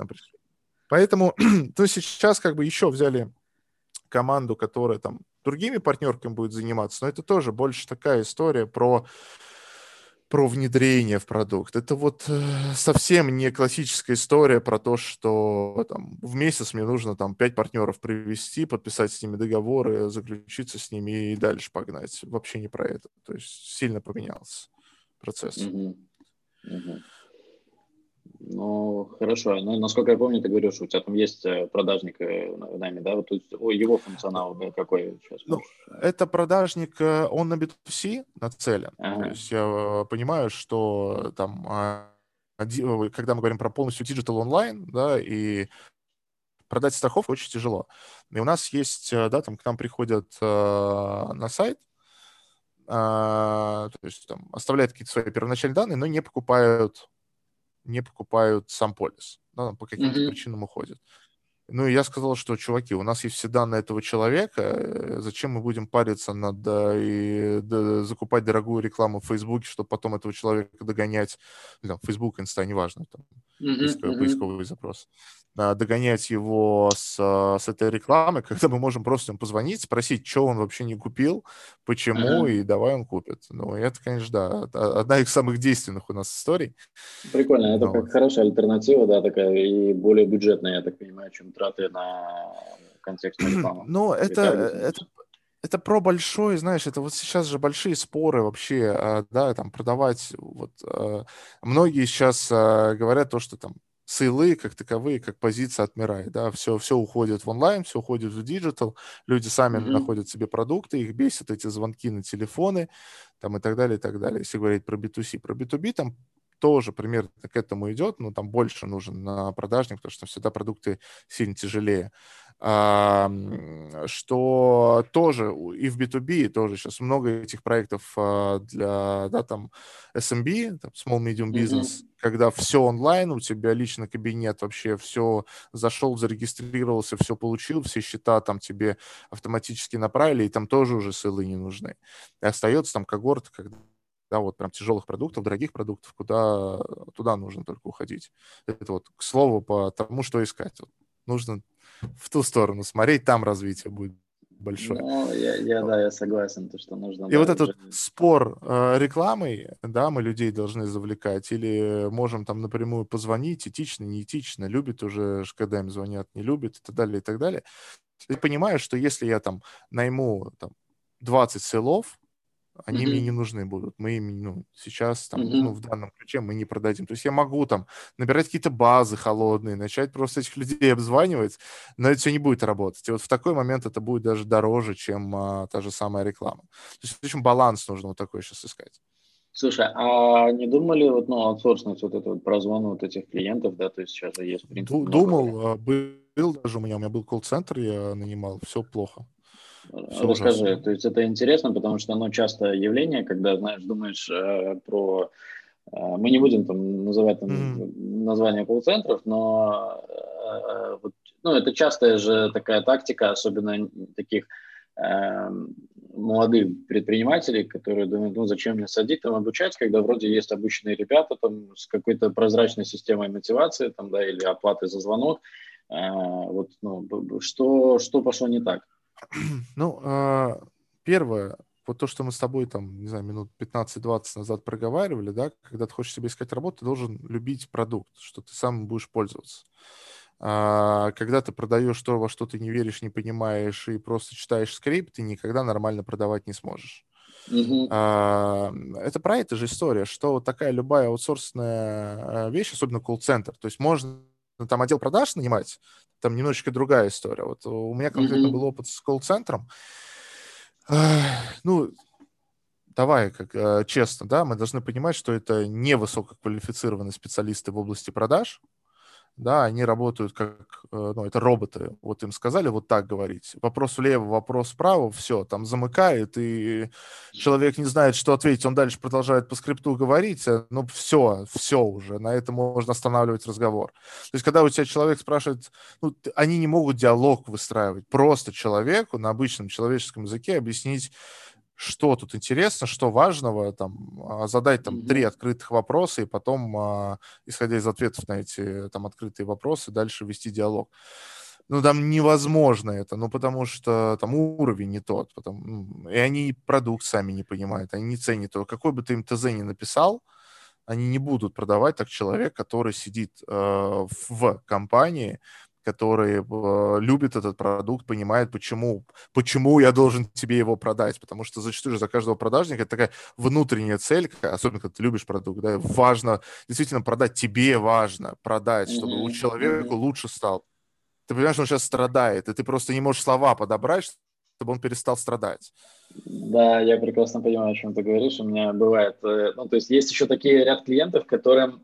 Поэтому, ну, сейчас как бы еще взяли команду, которая там другими партнерками будет заниматься, но это тоже больше такая история про про внедрение в продукт. Это вот э, совсем не классическая история про то, что там, в месяц мне нужно там пять партнеров привести, подписать с ними договоры, заключиться с ними и дальше погнать. Вообще не про это. То есть сильно поменялся процесс. Mm-hmm. Mm-hmm. Ну, хорошо. Ну, насколько я помню, ты говоришь, у тебя там есть э, продажник э, в нами, да? Вот его функционал какой сейчас? Ну, это продажник, э, он на B2C нацелен. Ага. То есть я понимаю, что там, а, когда мы говорим про полностью digital онлайн, да, и продать страховку очень тяжело. И у нас есть, да, там к нам приходят на сайт, то есть там оставляют какие-то свои первоначальные данные, но не покупают не покупают сам полис. Да, по каким-то mm-hmm. причинам уходят. Ну, и я сказал, что, чуваки, у нас есть все данные этого человека, э, зачем мы будем париться над и да, закупать дорогую рекламу в Фейсбуке, чтобы потом этого человека догонять, там, Facebook, Инста, неважно, там, mm-hmm. поисковый запрос, догонять его с, с этой рекламы, когда мы можем просто ему позвонить, спросить, что он вообще не купил, почему, mm-hmm. и давай он купит. Ну, это, конечно, да, одна из самых действенных у нас историй. Прикольно, это Но... как хорошая альтернатива, да, такая, и более бюджетная, я так понимаю, чем траты на контекстную рекламу. Ну, это, это, это про большой, знаешь, это вот сейчас же большие споры вообще, а, да, там продавать, вот, а, многие сейчас а, говорят то, что там сейлы как таковые, как позиция отмирает, да, все, все уходит в онлайн, все уходит в digital, люди сами mm-hmm. находят себе продукты, их бесят эти звонки на телефоны, там и так далее, и так далее, если говорить про B2C. Про B2B там тоже примерно к этому идет, но там больше нужен на продажник, потому что всегда продукты сильно тяжелее что тоже и в B2B тоже сейчас много этих проектов а, для, да, там, SMB, там, Small Medium Business, mm-hmm. когда все онлайн, у тебя лично кабинет, вообще все зашел, зарегистрировался, все получил, все счета там тебе автоматически направили, и там тоже уже ссылы не нужны. И остается там когорт, когда да, вот прям тяжелых продуктов, дорогих продуктов, куда туда нужно только уходить. Это вот к слову по тому, что искать. Вот нужно в ту сторону смотреть, там развитие будет большое. Ну, я, я да, я согласен, то, что нужно... И да, вот этот уже... спор э, рекламой, да, мы людей должны завлекать, или можем там напрямую позвонить, этично, неэтично, любит уже, когда им звонят, не любит, и так далее, и так далее. Ты понимаешь, что если я там найму там, 20 селов, они mm-hmm. мне не нужны будут. Мы им, ну, сейчас там, mm-hmm. ну, в данном ключе мы не продадим. То есть я могу там набирать какие-то базы холодные, начать просто этих людей обзванивать, но это все не будет работать. И вот в такой момент это будет даже дороже, чем а, та же самая реклама. То есть, в общем, баланс нужно вот такой сейчас искать. Слушай, а не думали вот, ну, аутсорснуть вот это вот прозвон вот этих клиентов, да, то есть сейчас же есть, в принципе, Думал, а, был даже у меня, у меня был колл-центр, я нанимал, все плохо. Все Расскажи, ужасно. то есть это интересно, потому что оно часто явление, когда, знаешь, думаешь э, про... Э, мы не будем там называть там, mm-hmm. название колл-центров, но э, вот, ну, это частая же такая тактика, особенно таких э, молодых предпринимателей, которые думают, ну зачем мне садить там обучать, когда вроде есть обычные ребята там с какой-то прозрачной системой мотивации там, да, или оплаты за звонок. Э, вот, ну, что, что пошло не так? Ну, а, первое, вот то, что мы с тобой там, не знаю, минут 15-20 назад проговаривали, да, когда ты хочешь себе искать работу, ты должен любить продукт, что ты сам будешь пользоваться. А, когда ты продаешь то, во что ты не веришь, не понимаешь и просто читаешь скрипт, ты никогда нормально продавать не сможешь. Uh-huh. А, это про это же история, что вот такая любая аутсорсная вещь, особенно колл-центр, то есть можно там отдел продаж нанимать, там немножечко другая история. Вот у меня конкретно mm-hmm. был опыт с колл-центром. Ну, давай, как э, честно, да, мы должны понимать, что это не высококвалифицированные специалисты в области продаж, да, они работают как, э, ну, это роботы, вот им сказали вот так говорить, вопрос влево, вопрос вправо, все, там замыкает, и человек не знает, что ответить, он дальше продолжает по скрипту говорить, э, ну, все, все уже, на этом можно останавливать разговор. То есть, когда у тебя человек спрашивает, ну, они не могут диалог выстраивать, просто человеку на обычном человеческом языке объяснить, что тут интересно, что важного, там, а, задать там mm-hmm. три открытых вопроса и потом, а, исходя из ответов на эти там открытые вопросы, дальше вести диалог. Ну, там невозможно это, ну, потому что там уровень не тот, потому, и они продукт сами не понимают, они не ценят его. Какой бы ты им ТЗ ни написал, они не будут продавать так человек, который сидит э, в компании, который э, любит этот продукт, понимает, почему, почему я должен тебе его продать. Потому что зачастую же за каждого продажника это такая внутренняя цель, особенно когда ты любишь продукт, да, важно действительно продать, тебе важно продать, чтобы mm-hmm. у человека лучше стал. Ты понимаешь, он сейчас страдает, и ты просто не можешь слова подобрать, чтобы он перестал страдать. Да, я прекрасно понимаю, о чем ты говоришь. У меня бывает, э, ну, то есть есть еще такие ряд клиентов, которым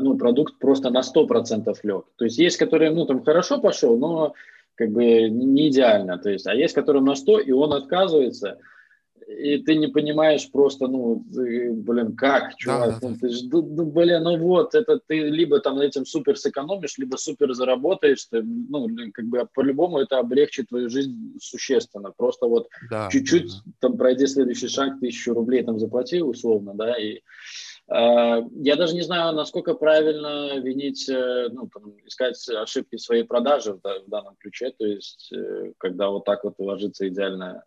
ну, продукт просто на 100% лег. То есть есть, которые, ну, там хорошо пошел, но как бы не идеально. То есть, а есть, которые на 100, и он отказывается, и ты не понимаешь просто, ну, ты, блин, как, чувак, да, да, ну, ты ж, ну, блин, ну вот, это ты либо там этим супер сэкономишь, либо супер заработаешь, ты, ну, как бы по-любому это облегчит твою жизнь существенно. Просто вот да, чуть-чуть да, да. там пройди следующий шаг, тысячу рублей там заплати условно, да, и я даже не знаю, насколько правильно винить, э, ну, там, искать ошибки своей продаже в, в данном ключе, то есть э, когда вот так вот ложится идеальная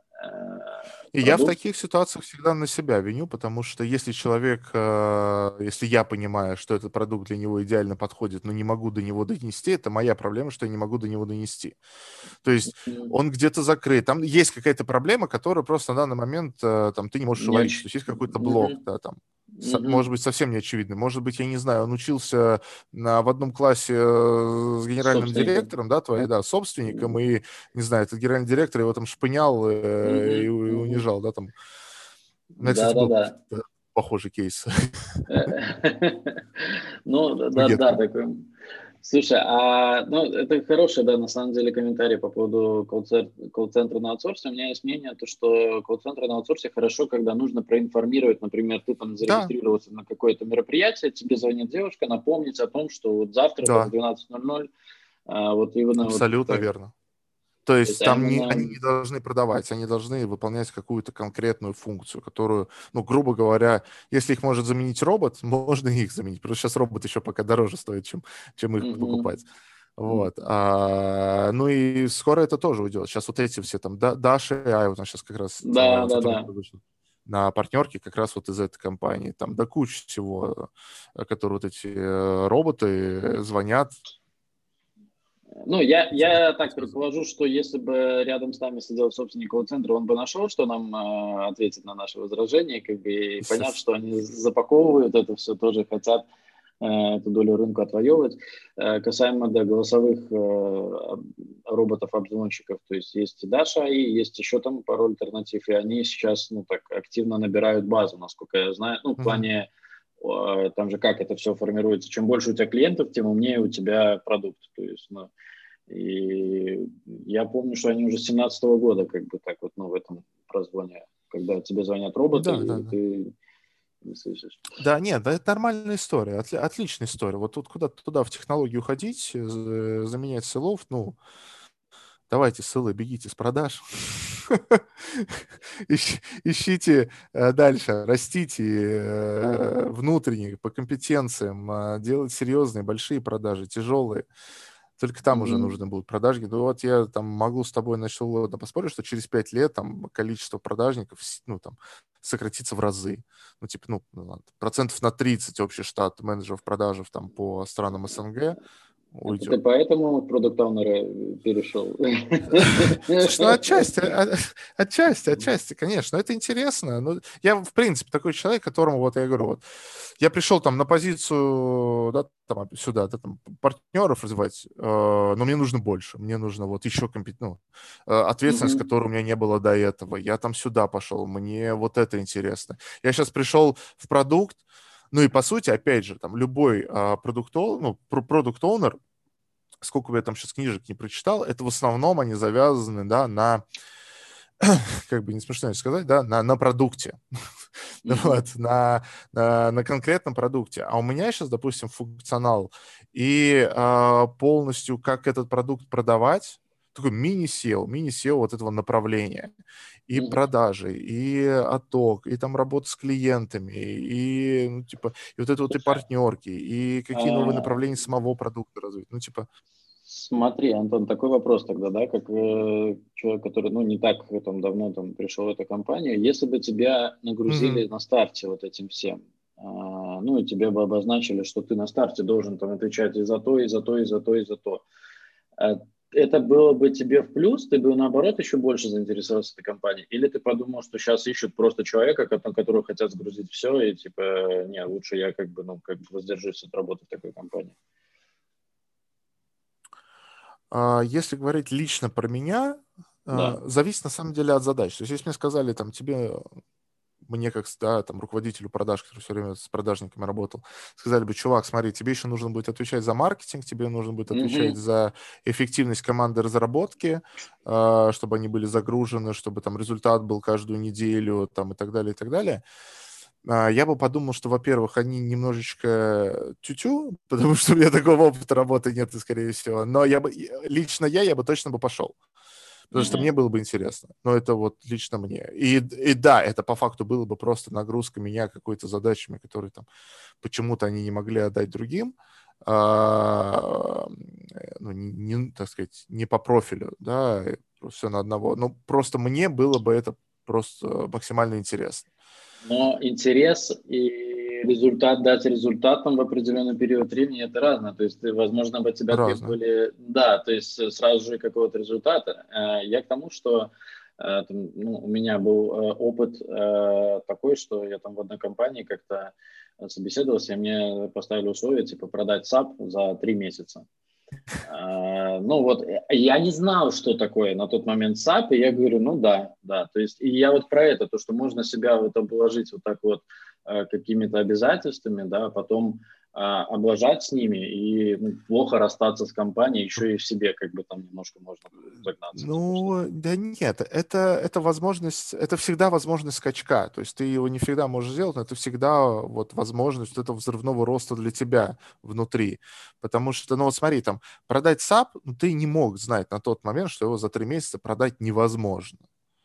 и я в таких ситуациях всегда на себя виню, потому что если человек, если я понимаю, что этот продукт для него идеально подходит, но не могу до него донести, это моя проблема, что я не могу до него донести. То есть он где-то закрыт, там есть какая-то проблема, которая просто на данный момент там ты не можешь уловить, то есть есть какой-то блок, да, там mm-hmm. может быть, совсем не очевидный. Может быть, я не знаю, он учился на, в одном классе э, с генеральным директором, да, твоей, да, собственником, mm-hmm. и, не знаю, этот генеральный директор его там шпынял mm-hmm. и, и унижал, да, там. Да, да, да, да. Похожий кейс. Ну, да, да, такой Слушай, а ну, это хороший, да, на самом деле комментарий по поводу колл-центра на аутсорсе. У меня есть мнение, то, что колл-центры на аутсорсе хорошо, когда нужно проинформировать, например, ты там зарегистрировался да. на какое-то мероприятие, тебе звонит девушка, напомнить о том, что вот завтра да. в 12.00 а, вот именно... Абсолютно вот, верно. То есть там не, они не должны продавать, они должны выполнять какую-то конкретную функцию, которую, ну, грубо говоря, если их может заменить робот, можно их заменить. Потому что сейчас робот еще пока дороже стоит, чем, чем их mm-hmm. покупать. Вот. А, ну и скоро это тоже уйдет. Сейчас вот эти все там, Даша, а вот он сейчас как раз... Да, да, да. На партнерке как раз вот из этой компании. Там до кучи всего, э, которые вот эти э, роботы звонят, ну, я, я так предположу, что если бы рядом с нами сидел собственник колл-центра, он бы нашел, что нам э, ответить на наши возражения, как бы, и поняв, что они запаковывают это все, тоже хотят э, эту долю рынка отвоевывать. Э, касаемо да, голосовых э, роботов-обзвонщиков, то есть есть и Даша, и есть еще там пару альтернатив, и они сейчас, ну, так, активно набирают базу, насколько я знаю, ну, в плане там же как это все формируется. Чем больше у тебя клиентов, тем умнее у тебя продукт. То есть, ну, и я помню, что они уже с 17 года как бы так вот, ну, в этом прозвоне, когда тебе звонят роботы, да, и да, ты не слышишь. Да, нет, да, это нормальная история, отли, отличная история. Вот тут куда-то туда в технологию уходить, заменять селов, ну, давайте ссылы, бегите с продаж, ищите э, дальше, растите э, внутренне по компетенциям, э, делать серьезные, большие продажи, тяжелые. Только там mm-hmm. уже нужны будут продажники. Ну вот я там могу с тобой начал поспорить, что через пять лет там количество продажников ну, там, сократится в разы. Ну, типа, ну, ну процентов на 30 общий штат менеджеров продажев там по странам СНГ уйдет. Ты поэтому продукт оунера перешел? Слушай, ну отчасти, отчасти, отчасти, конечно. Это интересно. Но ну, я, в принципе, такой человек, которому, вот я говорю, вот, я пришел там на позицию, да, там, сюда, да, там, партнеров развивать, э, но мне нужно больше. Мне нужно вот еще компет... ну, э, ответственность, mm-hmm. которой у меня не было до этого. Я там сюда пошел, мне вот это интересно. Я сейчас пришел в продукт, ну и по сути, опять же, там любой а, продукт, ну, продукт оунер сколько бы я там сейчас книжек не прочитал, это в основном они завязаны, да, на, как бы не смешно сказать, да, на, на продукте, mm-hmm. вот, на, на, на конкретном продукте. А у меня сейчас, допустим, функционал и а, полностью как этот продукт продавать, такой мини-SEO, мини-SEO вот этого направления. И mm-hmm. продажи, и отток, и там работа с клиентами, и, ну, типа, и вот это вот и партнерки, и какие новые а. направления самого продукта развить. Ну, типа, Смотри, Антон, такой вопрос тогда, да, как э, человек, который, ну, не так там давно там пришел в эту компанию, если бы тебя нагрузили mm-hmm. на старте вот этим всем, э, ну, и тебе бы обозначили, что ты на старте должен там отвечать и за то, и за то, и за то, и за то, э, это было бы тебе в плюс, ты бы наоборот еще больше заинтересовался этой компанией, или ты подумал, что сейчас ищут просто человека, на которого хотят сгрузить все, и типа, не, лучше я как бы, ну, как бы воздержусь от работы в такой компании? А, если говорить лично про меня, а, да. зависит на самом деле от задач. То есть, если мне сказали, там, тебе, мне как да, там, руководителю продаж, который все время с продажниками работал, сказали бы, чувак, смотри, тебе еще нужно будет отвечать за маркетинг, тебе нужно будет отвечать mm-hmm. за эффективность команды разработки, а, чтобы они были загружены, чтобы там результат был каждую неделю, там, и так далее, и так далее. А, я бы подумал, что, во-первых, они немножечко тю-тю, потому что у меня такого опыта работы нет, скорее всего. Но я бы, лично я, я бы точно бы пошел. Потому mm-hmm. что мне было бы интересно. Но это вот лично мне. И, и да, это по факту было бы просто нагрузка меня какой-то задачами, которые там почему-то они не могли отдать другим. А, ну, не, не, так сказать, не по профилю, да, все на одного. Но просто мне было бы это просто максимально интересно. Но интерес и результат дать результатом в определенный период времени это разное. То есть, возможно, бы тебя требовали, да, то есть сразу же какого-то результата. Э, я к тому, что э, ну, у меня был э, опыт такой, что я там в одной компании как-то собеседовался, и мне поставили условие, типа, продать SAP за три месяца. А, ну вот, э, я не знал, что такое на тот момент SAP, и я говорю, ну да, да. То есть, и я вот про это, то, что можно себя в это положить вот так вот э, какими-то обязательствами, да, а потом а, облажать с ними и ну, плохо расстаться с компанией, еще и в себе как бы там немножко можно загнаться. Ну, да нет, это, это возможность, это всегда возможность скачка, то есть ты его не всегда можешь сделать, но это всегда вот возможность этого взрывного роста для тебя внутри, потому что, ну вот смотри, там, продать SAP, ну, ты не мог знать на тот момент, что его за три месяца продать невозможно.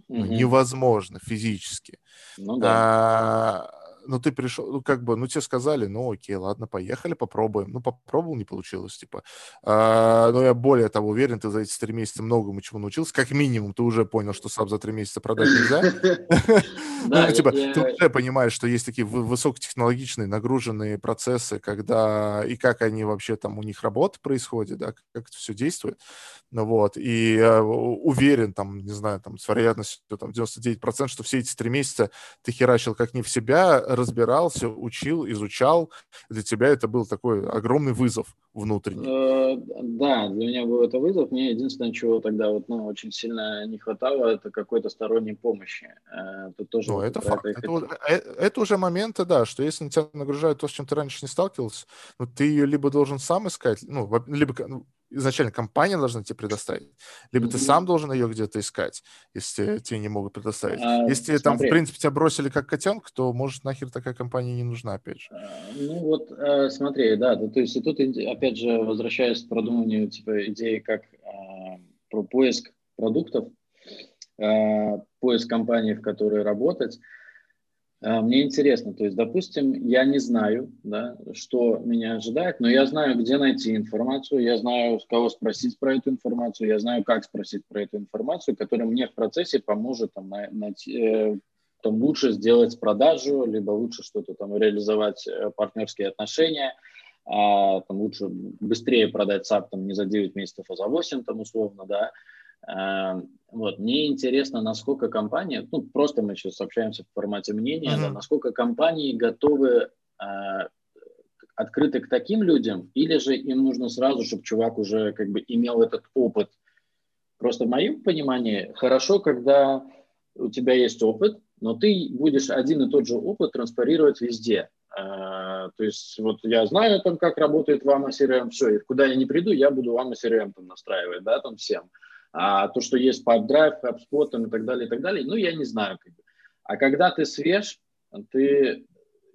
Угу. Ну, невозможно физически. Ну да. А, ну, ты пришел, ну, как бы, ну, тебе сказали, ну, окей, ладно, поехали, попробуем. Ну, попробовал, не получилось, типа. А, но я более того уверен, ты за эти три месяца многому чему научился. Как минимум, ты уже понял, что сам за три месяца продать нельзя. Ну, типа, ты уже понимаешь, что есть такие высокотехнологичные, нагруженные процессы, когда и как они вообще там, у них работа происходит, да, как это все действует. Ну, вот, и уверен, там, не знаю, там, с вероятностью там 99%, что все эти три месяца ты херачил как не в себя, разбирался, учил, изучал. Для тебя это был такой огромный вызов внутренний. Э, да, для меня был это вызов. Мне единственное, чего тогда вот, ну, очень сильно не хватало, это какой-то сторонней помощи. Э, тут тоже ну, это факт. Это, это, э, это уже моменты, да, что если на тебя нагружают то, с чем ты раньше не сталкивался, ну, ты ее либо должен сам искать, ну, либо ну, изначально компания должна тебе предоставить, либо mm-hmm. ты сам должен ее где-то искать, если тебе не могут предоставить. А, если смотри. там, в принципе, тебя бросили как котенка, то, может, нахер такая компания не нужна, опять же. А, ну вот, э, смотри, да, то есть и тут, опять же, возвращаясь к продумыванию типа, идеи как э, про поиск продуктов, э, поиск компании, в которой работать, а, мне интересно, то есть, допустим, я не знаю, да, что меня ожидает, но я знаю, где найти информацию, я знаю, с кого спросить про эту информацию, я знаю, как спросить про эту информацию, которая мне в процессе поможет там, найти, э, там, лучше сделать продажу, либо лучше что-то там реализовать э, партнерские отношения, а, там, лучше быстрее продать SAP там, не за 9 месяцев, а за 8 там, условно, да, вот. Мне интересно, насколько компания, ну, просто мы сейчас общаемся в формате мнения, mm-hmm. да, насколько компании готовы э, открыты к таким людям, или же им нужно сразу, чтобы чувак уже как бы имел этот опыт. Просто в моем понимании хорошо, когда у тебя есть опыт, но ты будешь один и тот же опыт транспарировать везде. Uh, то есть вот я знаю там, как работает вам CRM, все, и куда я не приду, я буду вам CRM там настраивать, да, там всем. А то, что есть PipeDrive, HubSpot и так далее, и так далее, ну, я не знаю. Как бы. А когда ты свеж, ты,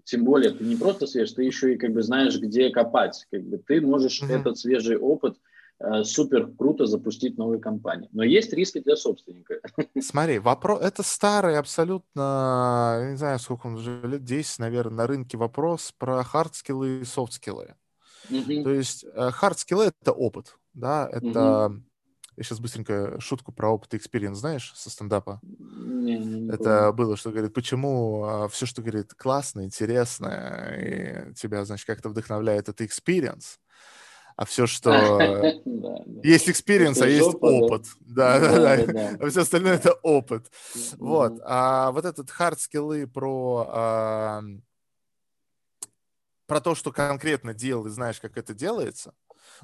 тем более, ты не просто свеж, ты еще и как бы знаешь, где копать. Как бы ты можешь mm-hmm. этот свежий опыт э, супер круто запустить новую компанию. Но есть риски для собственника. Смотри, вопрос, это старый абсолютно, не знаю, сколько он уже, лет 10, наверное, на рынке вопрос про хардскиллы и софтскиллы. Mm-hmm. То есть хардскиллы э, — это опыт, да, это... Mm-hmm. Я сейчас быстренько шутку про опыт и experience, знаешь, со стендапа? Не, не, не это помню. было, что говорит, почему а, все, что говорит классно, интересно, и тебя, значит, как-то вдохновляет, это experience, а все, что... Есть experience, а есть опыт. Да, да, да. А все остальное — это опыт. Вот. А вот этот hard скиллы про про то, что конкретно делал, и знаешь, как это делается.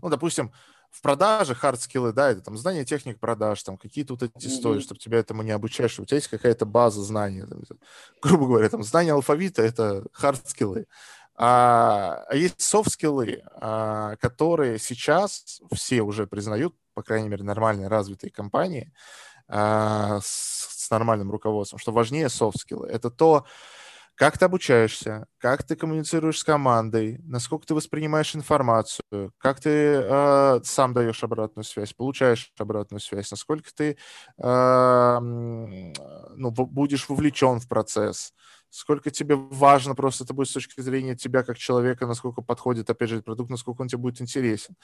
Ну, допустим, в продаже хардскиллы, да, это там знание техник продаж, там какие-то вот эти истории, mm-hmm. чтобы тебя этому не обучаешь, у тебя есть какая-то база знаний, там, грубо говоря, там знание алфавита — это хардскиллы. А, а есть софт-скиллы, а, которые сейчас все уже признают, по крайней мере, нормальные развитые компании а, с, с нормальным руководством, что важнее софт-скиллы. Это то, как ты обучаешься, как ты коммуницируешь с командой, насколько ты воспринимаешь информацию, как ты э, сам даешь обратную связь, получаешь обратную связь, насколько ты э, ну, будешь вовлечен в процесс, сколько тебе важно просто это будет с точки зрения тебя как человека, насколько подходит, опять же, продукт, насколько он тебе будет интересен.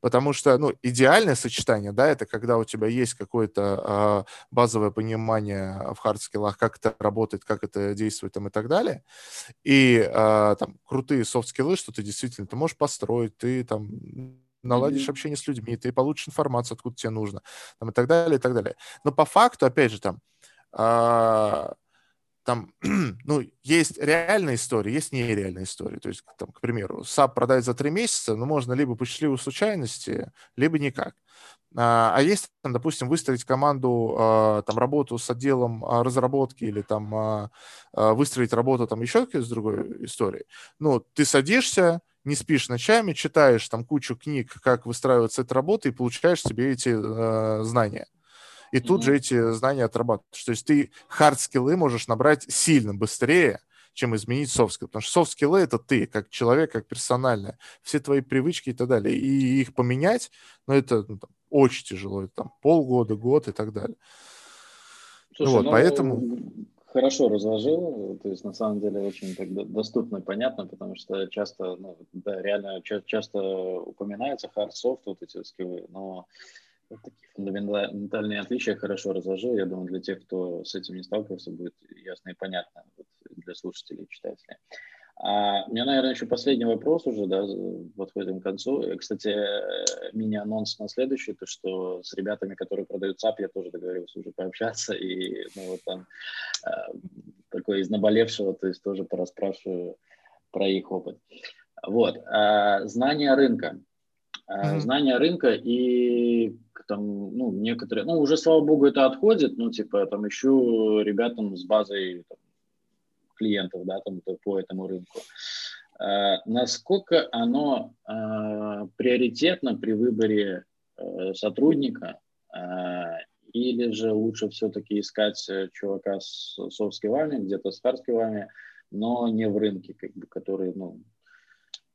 Потому что, ну, идеальное сочетание, да, это когда у тебя есть какое-то э, базовое понимание в хардскиллах, как это работает, как это действует там и так далее, и э, там крутые софт-скиллы, что ты действительно, ты можешь построить, ты там наладишь mm-hmm. общение с людьми, ты получишь информацию, откуда тебе нужно, там, и так далее, и так далее. Но по факту, опять же, там, э, там, ну, есть реальная история, есть нереальная история. То есть, там, к примеру, SAP продать за три месяца, ну, можно либо по счастливой случайности, либо никак. А, а есть, там, допустим, выстроить команду, а, там, работу с отделом а, разработки или там выстроить работу там еще с другой историей. Ну, ты садишься, не спишь ночами, читаешь там кучу книг, как выстраивается эта работа, и получаешь себе эти э, знания и тут mm-hmm. же эти знания отрабатываешь. То есть ты хард-скиллы можешь набрать сильно быстрее, чем изменить софт-скиллы. Потому что софт-скиллы — это ты, как человек, как персональное. Все твои привычки и так далее. И их поменять, ну, это ну, там, очень тяжело. Это там полгода, год и так далее. Слушай, вот, ну, поэтому... Хорошо разложил, то есть на самом деле очень так доступно и понятно, потому что часто, ну, да, реально часто упоминается hard soft, вот эти скиллы, но вот такие фундаментальные отличия хорошо разложил. Я думаю, для тех, кто с этим не сталкивался, будет ясно и понятно вот, для слушателей и читателей. А у меня, наверное, еще последний вопрос уже, да, подходим к концу. Кстати, мини-анонс на следующий, то, что с ребятами, которые продают SAP, я тоже договорился уже пообщаться, и, ну, вот там э, такой из наболевшего, то есть тоже порасспрашиваю про их опыт. Вот, а, знание рынка mm-hmm. знания рынка и там, ну, некоторые, ну, уже, слава богу, это отходит, ну, типа, там, ищу ребятам с базой там, клиентов, да, там, по этому рынку. А, насколько оно а, приоритетно при выборе а, сотрудника, или же лучше все-таки искать э, чувака с софт-скиллами, где-то с хард-скиллами, но не в рынке, как бы, который, ну,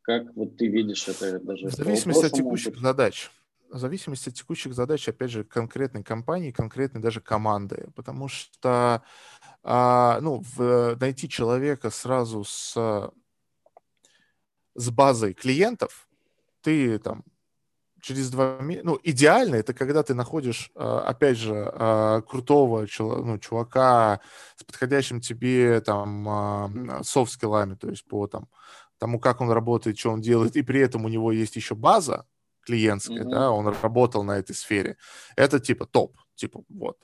как вот ты видишь это даже? В зависимости от текущих опыт? задач. В зависимости от текущих задач, опять же, конкретной компании, конкретной даже команды. Потому что а, ну, в, найти человека сразу с, с базой клиентов, ты там через два месяца, ну, идеально это когда ты находишь, а, опять же, а, крутого ну, чувака с подходящим тебе там софт-скиллами, то есть по там тому, как он работает, что он делает, и при этом у него есть еще база клиентская, mm-hmm. да, он работал на этой сфере. Это типа топ, типа вот,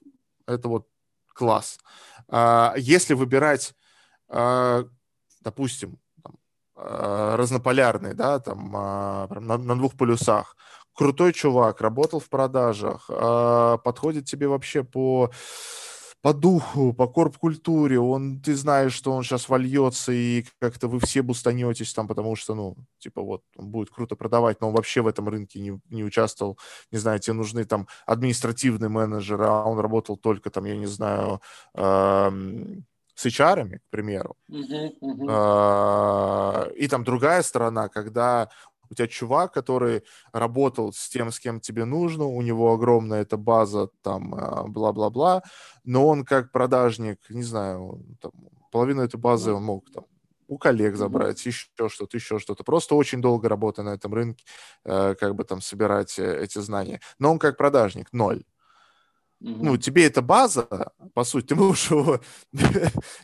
это вот класс. А, если выбирать, а, допустим, там, а, разнополярный, да, там а, на, на двух полюсах, крутой чувак, работал в продажах, а, подходит тебе вообще по по духу, по корп-культуре, он, ты знаешь, что он сейчас вольется, и как-то вы все бустанетесь там, потому что, ну, типа вот, он будет круто продавать, но он вообще в этом рынке не, не участвовал, не знаю, тебе нужны там административные менеджеры, а он работал только там, я не знаю, эм, с HR, к примеру. Uh-huh, uh-huh. И там другая сторона, когда У тебя чувак, который работал с тем, с кем тебе нужно, у него огромная эта база, там, а, бла-бла-бла, но он как продажник, не знаю, там, половину этой базы он мог там у коллег забрать, еще что-то, еще что-то. Просто очень долго работая на этом рынке, э, как бы там собирать э, эти знания. Но он как продажник, ноль. Mm-hmm. Ну, тебе эта база, по сути, ты можешь его,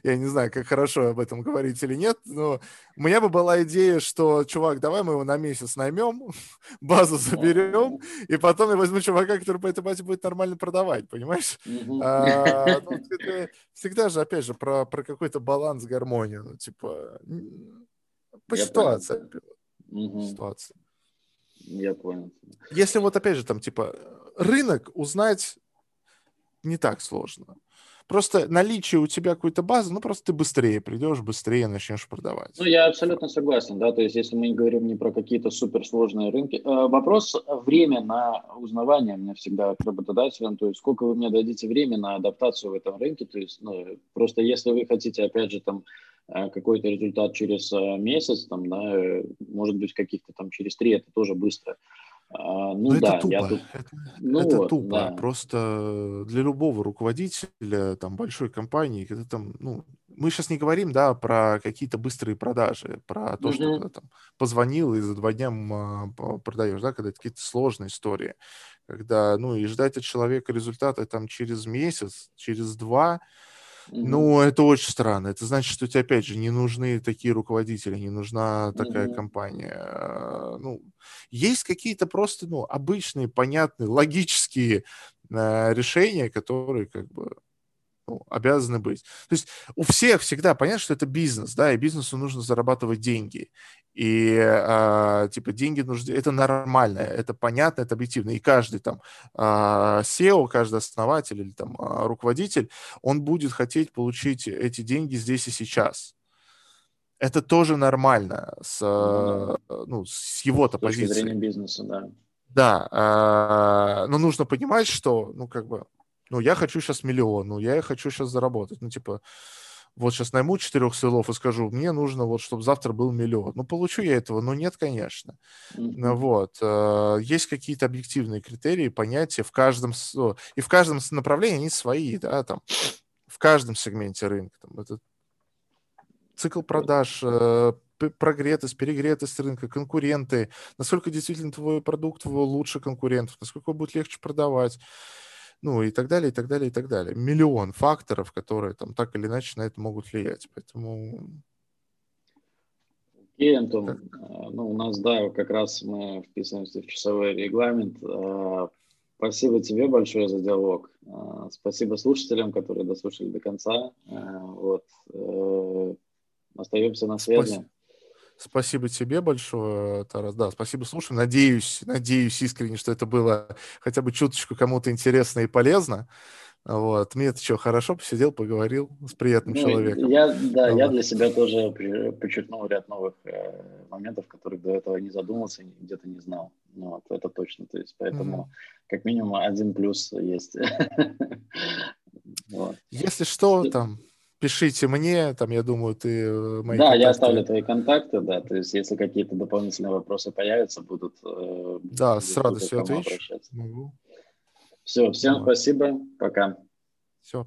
я не знаю, как хорошо об этом говорить или нет, но у меня бы была идея, что, чувак, давай мы его на месяц наймем, базу заберем, и потом я возьму чувака, который по этой базе будет нормально продавать, понимаешь? А, ну, это всегда же, опять же, про, про какой-то баланс, гармонию, ну, типа, по я ситуации. Mm-hmm. Ситуация. Я понял. Если вот, опять же, там, типа, рынок узнать не так сложно. Просто наличие у тебя какой-то базы, ну просто ты быстрее придешь, быстрее начнешь продавать. Ну, я абсолютно согласен, да, то есть если мы говорим не про какие-то суперсложные рынки. Э, вопрос время на узнавание мне всегда к работодателям, то есть сколько вы мне дадите время на адаптацию в этом рынке, то есть ну, просто если вы хотите, опять же, там э, какой-то результат через э, месяц, там, да, может быть, каких-то там через три, это тоже быстро. А, ну, ну да, это тупо. Я тут... Это, ну, это вот, тупо. Да. Просто для любого руководителя там большой компании, когда там, ну, мы сейчас не говорим, да, про какие-то быстрые продажи, про то, mm-hmm. что когда, там позвонил и за два дня продаешь, да, когда это какие-то сложные истории, когда, ну, и ждать от человека результата там через месяц, через два, ну, это очень странно. Это значит, что тебе, опять же, не нужны такие руководители, не нужна такая mm-hmm. компания. Ну, есть какие-то просто, ну, обычные, понятные, логические э, решения, которые, как бы, ну, обязаны быть. То есть у всех всегда понятно, что это бизнес, да, и бизнесу нужно зарабатывать деньги. И а, типа деньги нужны, это нормально, это понятно, это объективно. И каждый там а, SEO, каждый основатель или там а, руководитель, он будет хотеть получить эти деньги здесь и сейчас. Это тоже нормально с, ну, ну с его-то позиции. С точки зрения бизнеса, да. Да, а, но нужно понимать, что, ну, как бы, ну, я хочу сейчас миллион, ну, я хочу сейчас заработать. Ну, типа, вот сейчас найму четырех силов и скажу, мне нужно вот, чтобы завтра был миллион. Ну, получу я этого? Ну, нет, конечно. Mm-hmm. Вот. Э, есть какие-то объективные критерии, понятия в каждом, и в каждом направлении они свои, да, там, в каждом сегменте рынка. Там, это цикл продаж, э, прогретость, перегретость рынка, конкуренты, насколько действительно твой продукт лучше конкурентов, насколько будет легче продавать ну и так далее, и так далее, и так далее. Миллион факторов, которые там так или иначе на это могут влиять. Поэтому... Окей, Антон, а, ну у нас, да, как раз мы вписываемся в часовой регламент. А, спасибо тебе большое за диалог. А, спасибо слушателям, которые дослушали до конца. Вот. Э, остаемся на связи. Спасибо. Спасибо тебе большое, Тарас. Да, спасибо, слушай. Надеюсь, надеюсь искренне, что это было хотя бы чуточку кому-то интересно и полезно. Вот. Мне это что, хорошо посидел, поговорил с приятным ну, человеком. Я, да, вот. я для себя тоже подчеркнул ряд новых э, моментов, которых до этого не задумался, где-то не знал. Ну, вот, это точно. То есть, поэтому mm как минимум один плюс есть. Если что, там пишите мне, там, я думаю, ты э, мои Да, контакты... я оставлю твои контакты, да, то есть если какие-то дополнительные вопросы появятся, будут... Э, да, с радостью отвечу. Все, всем вот. спасибо, пока.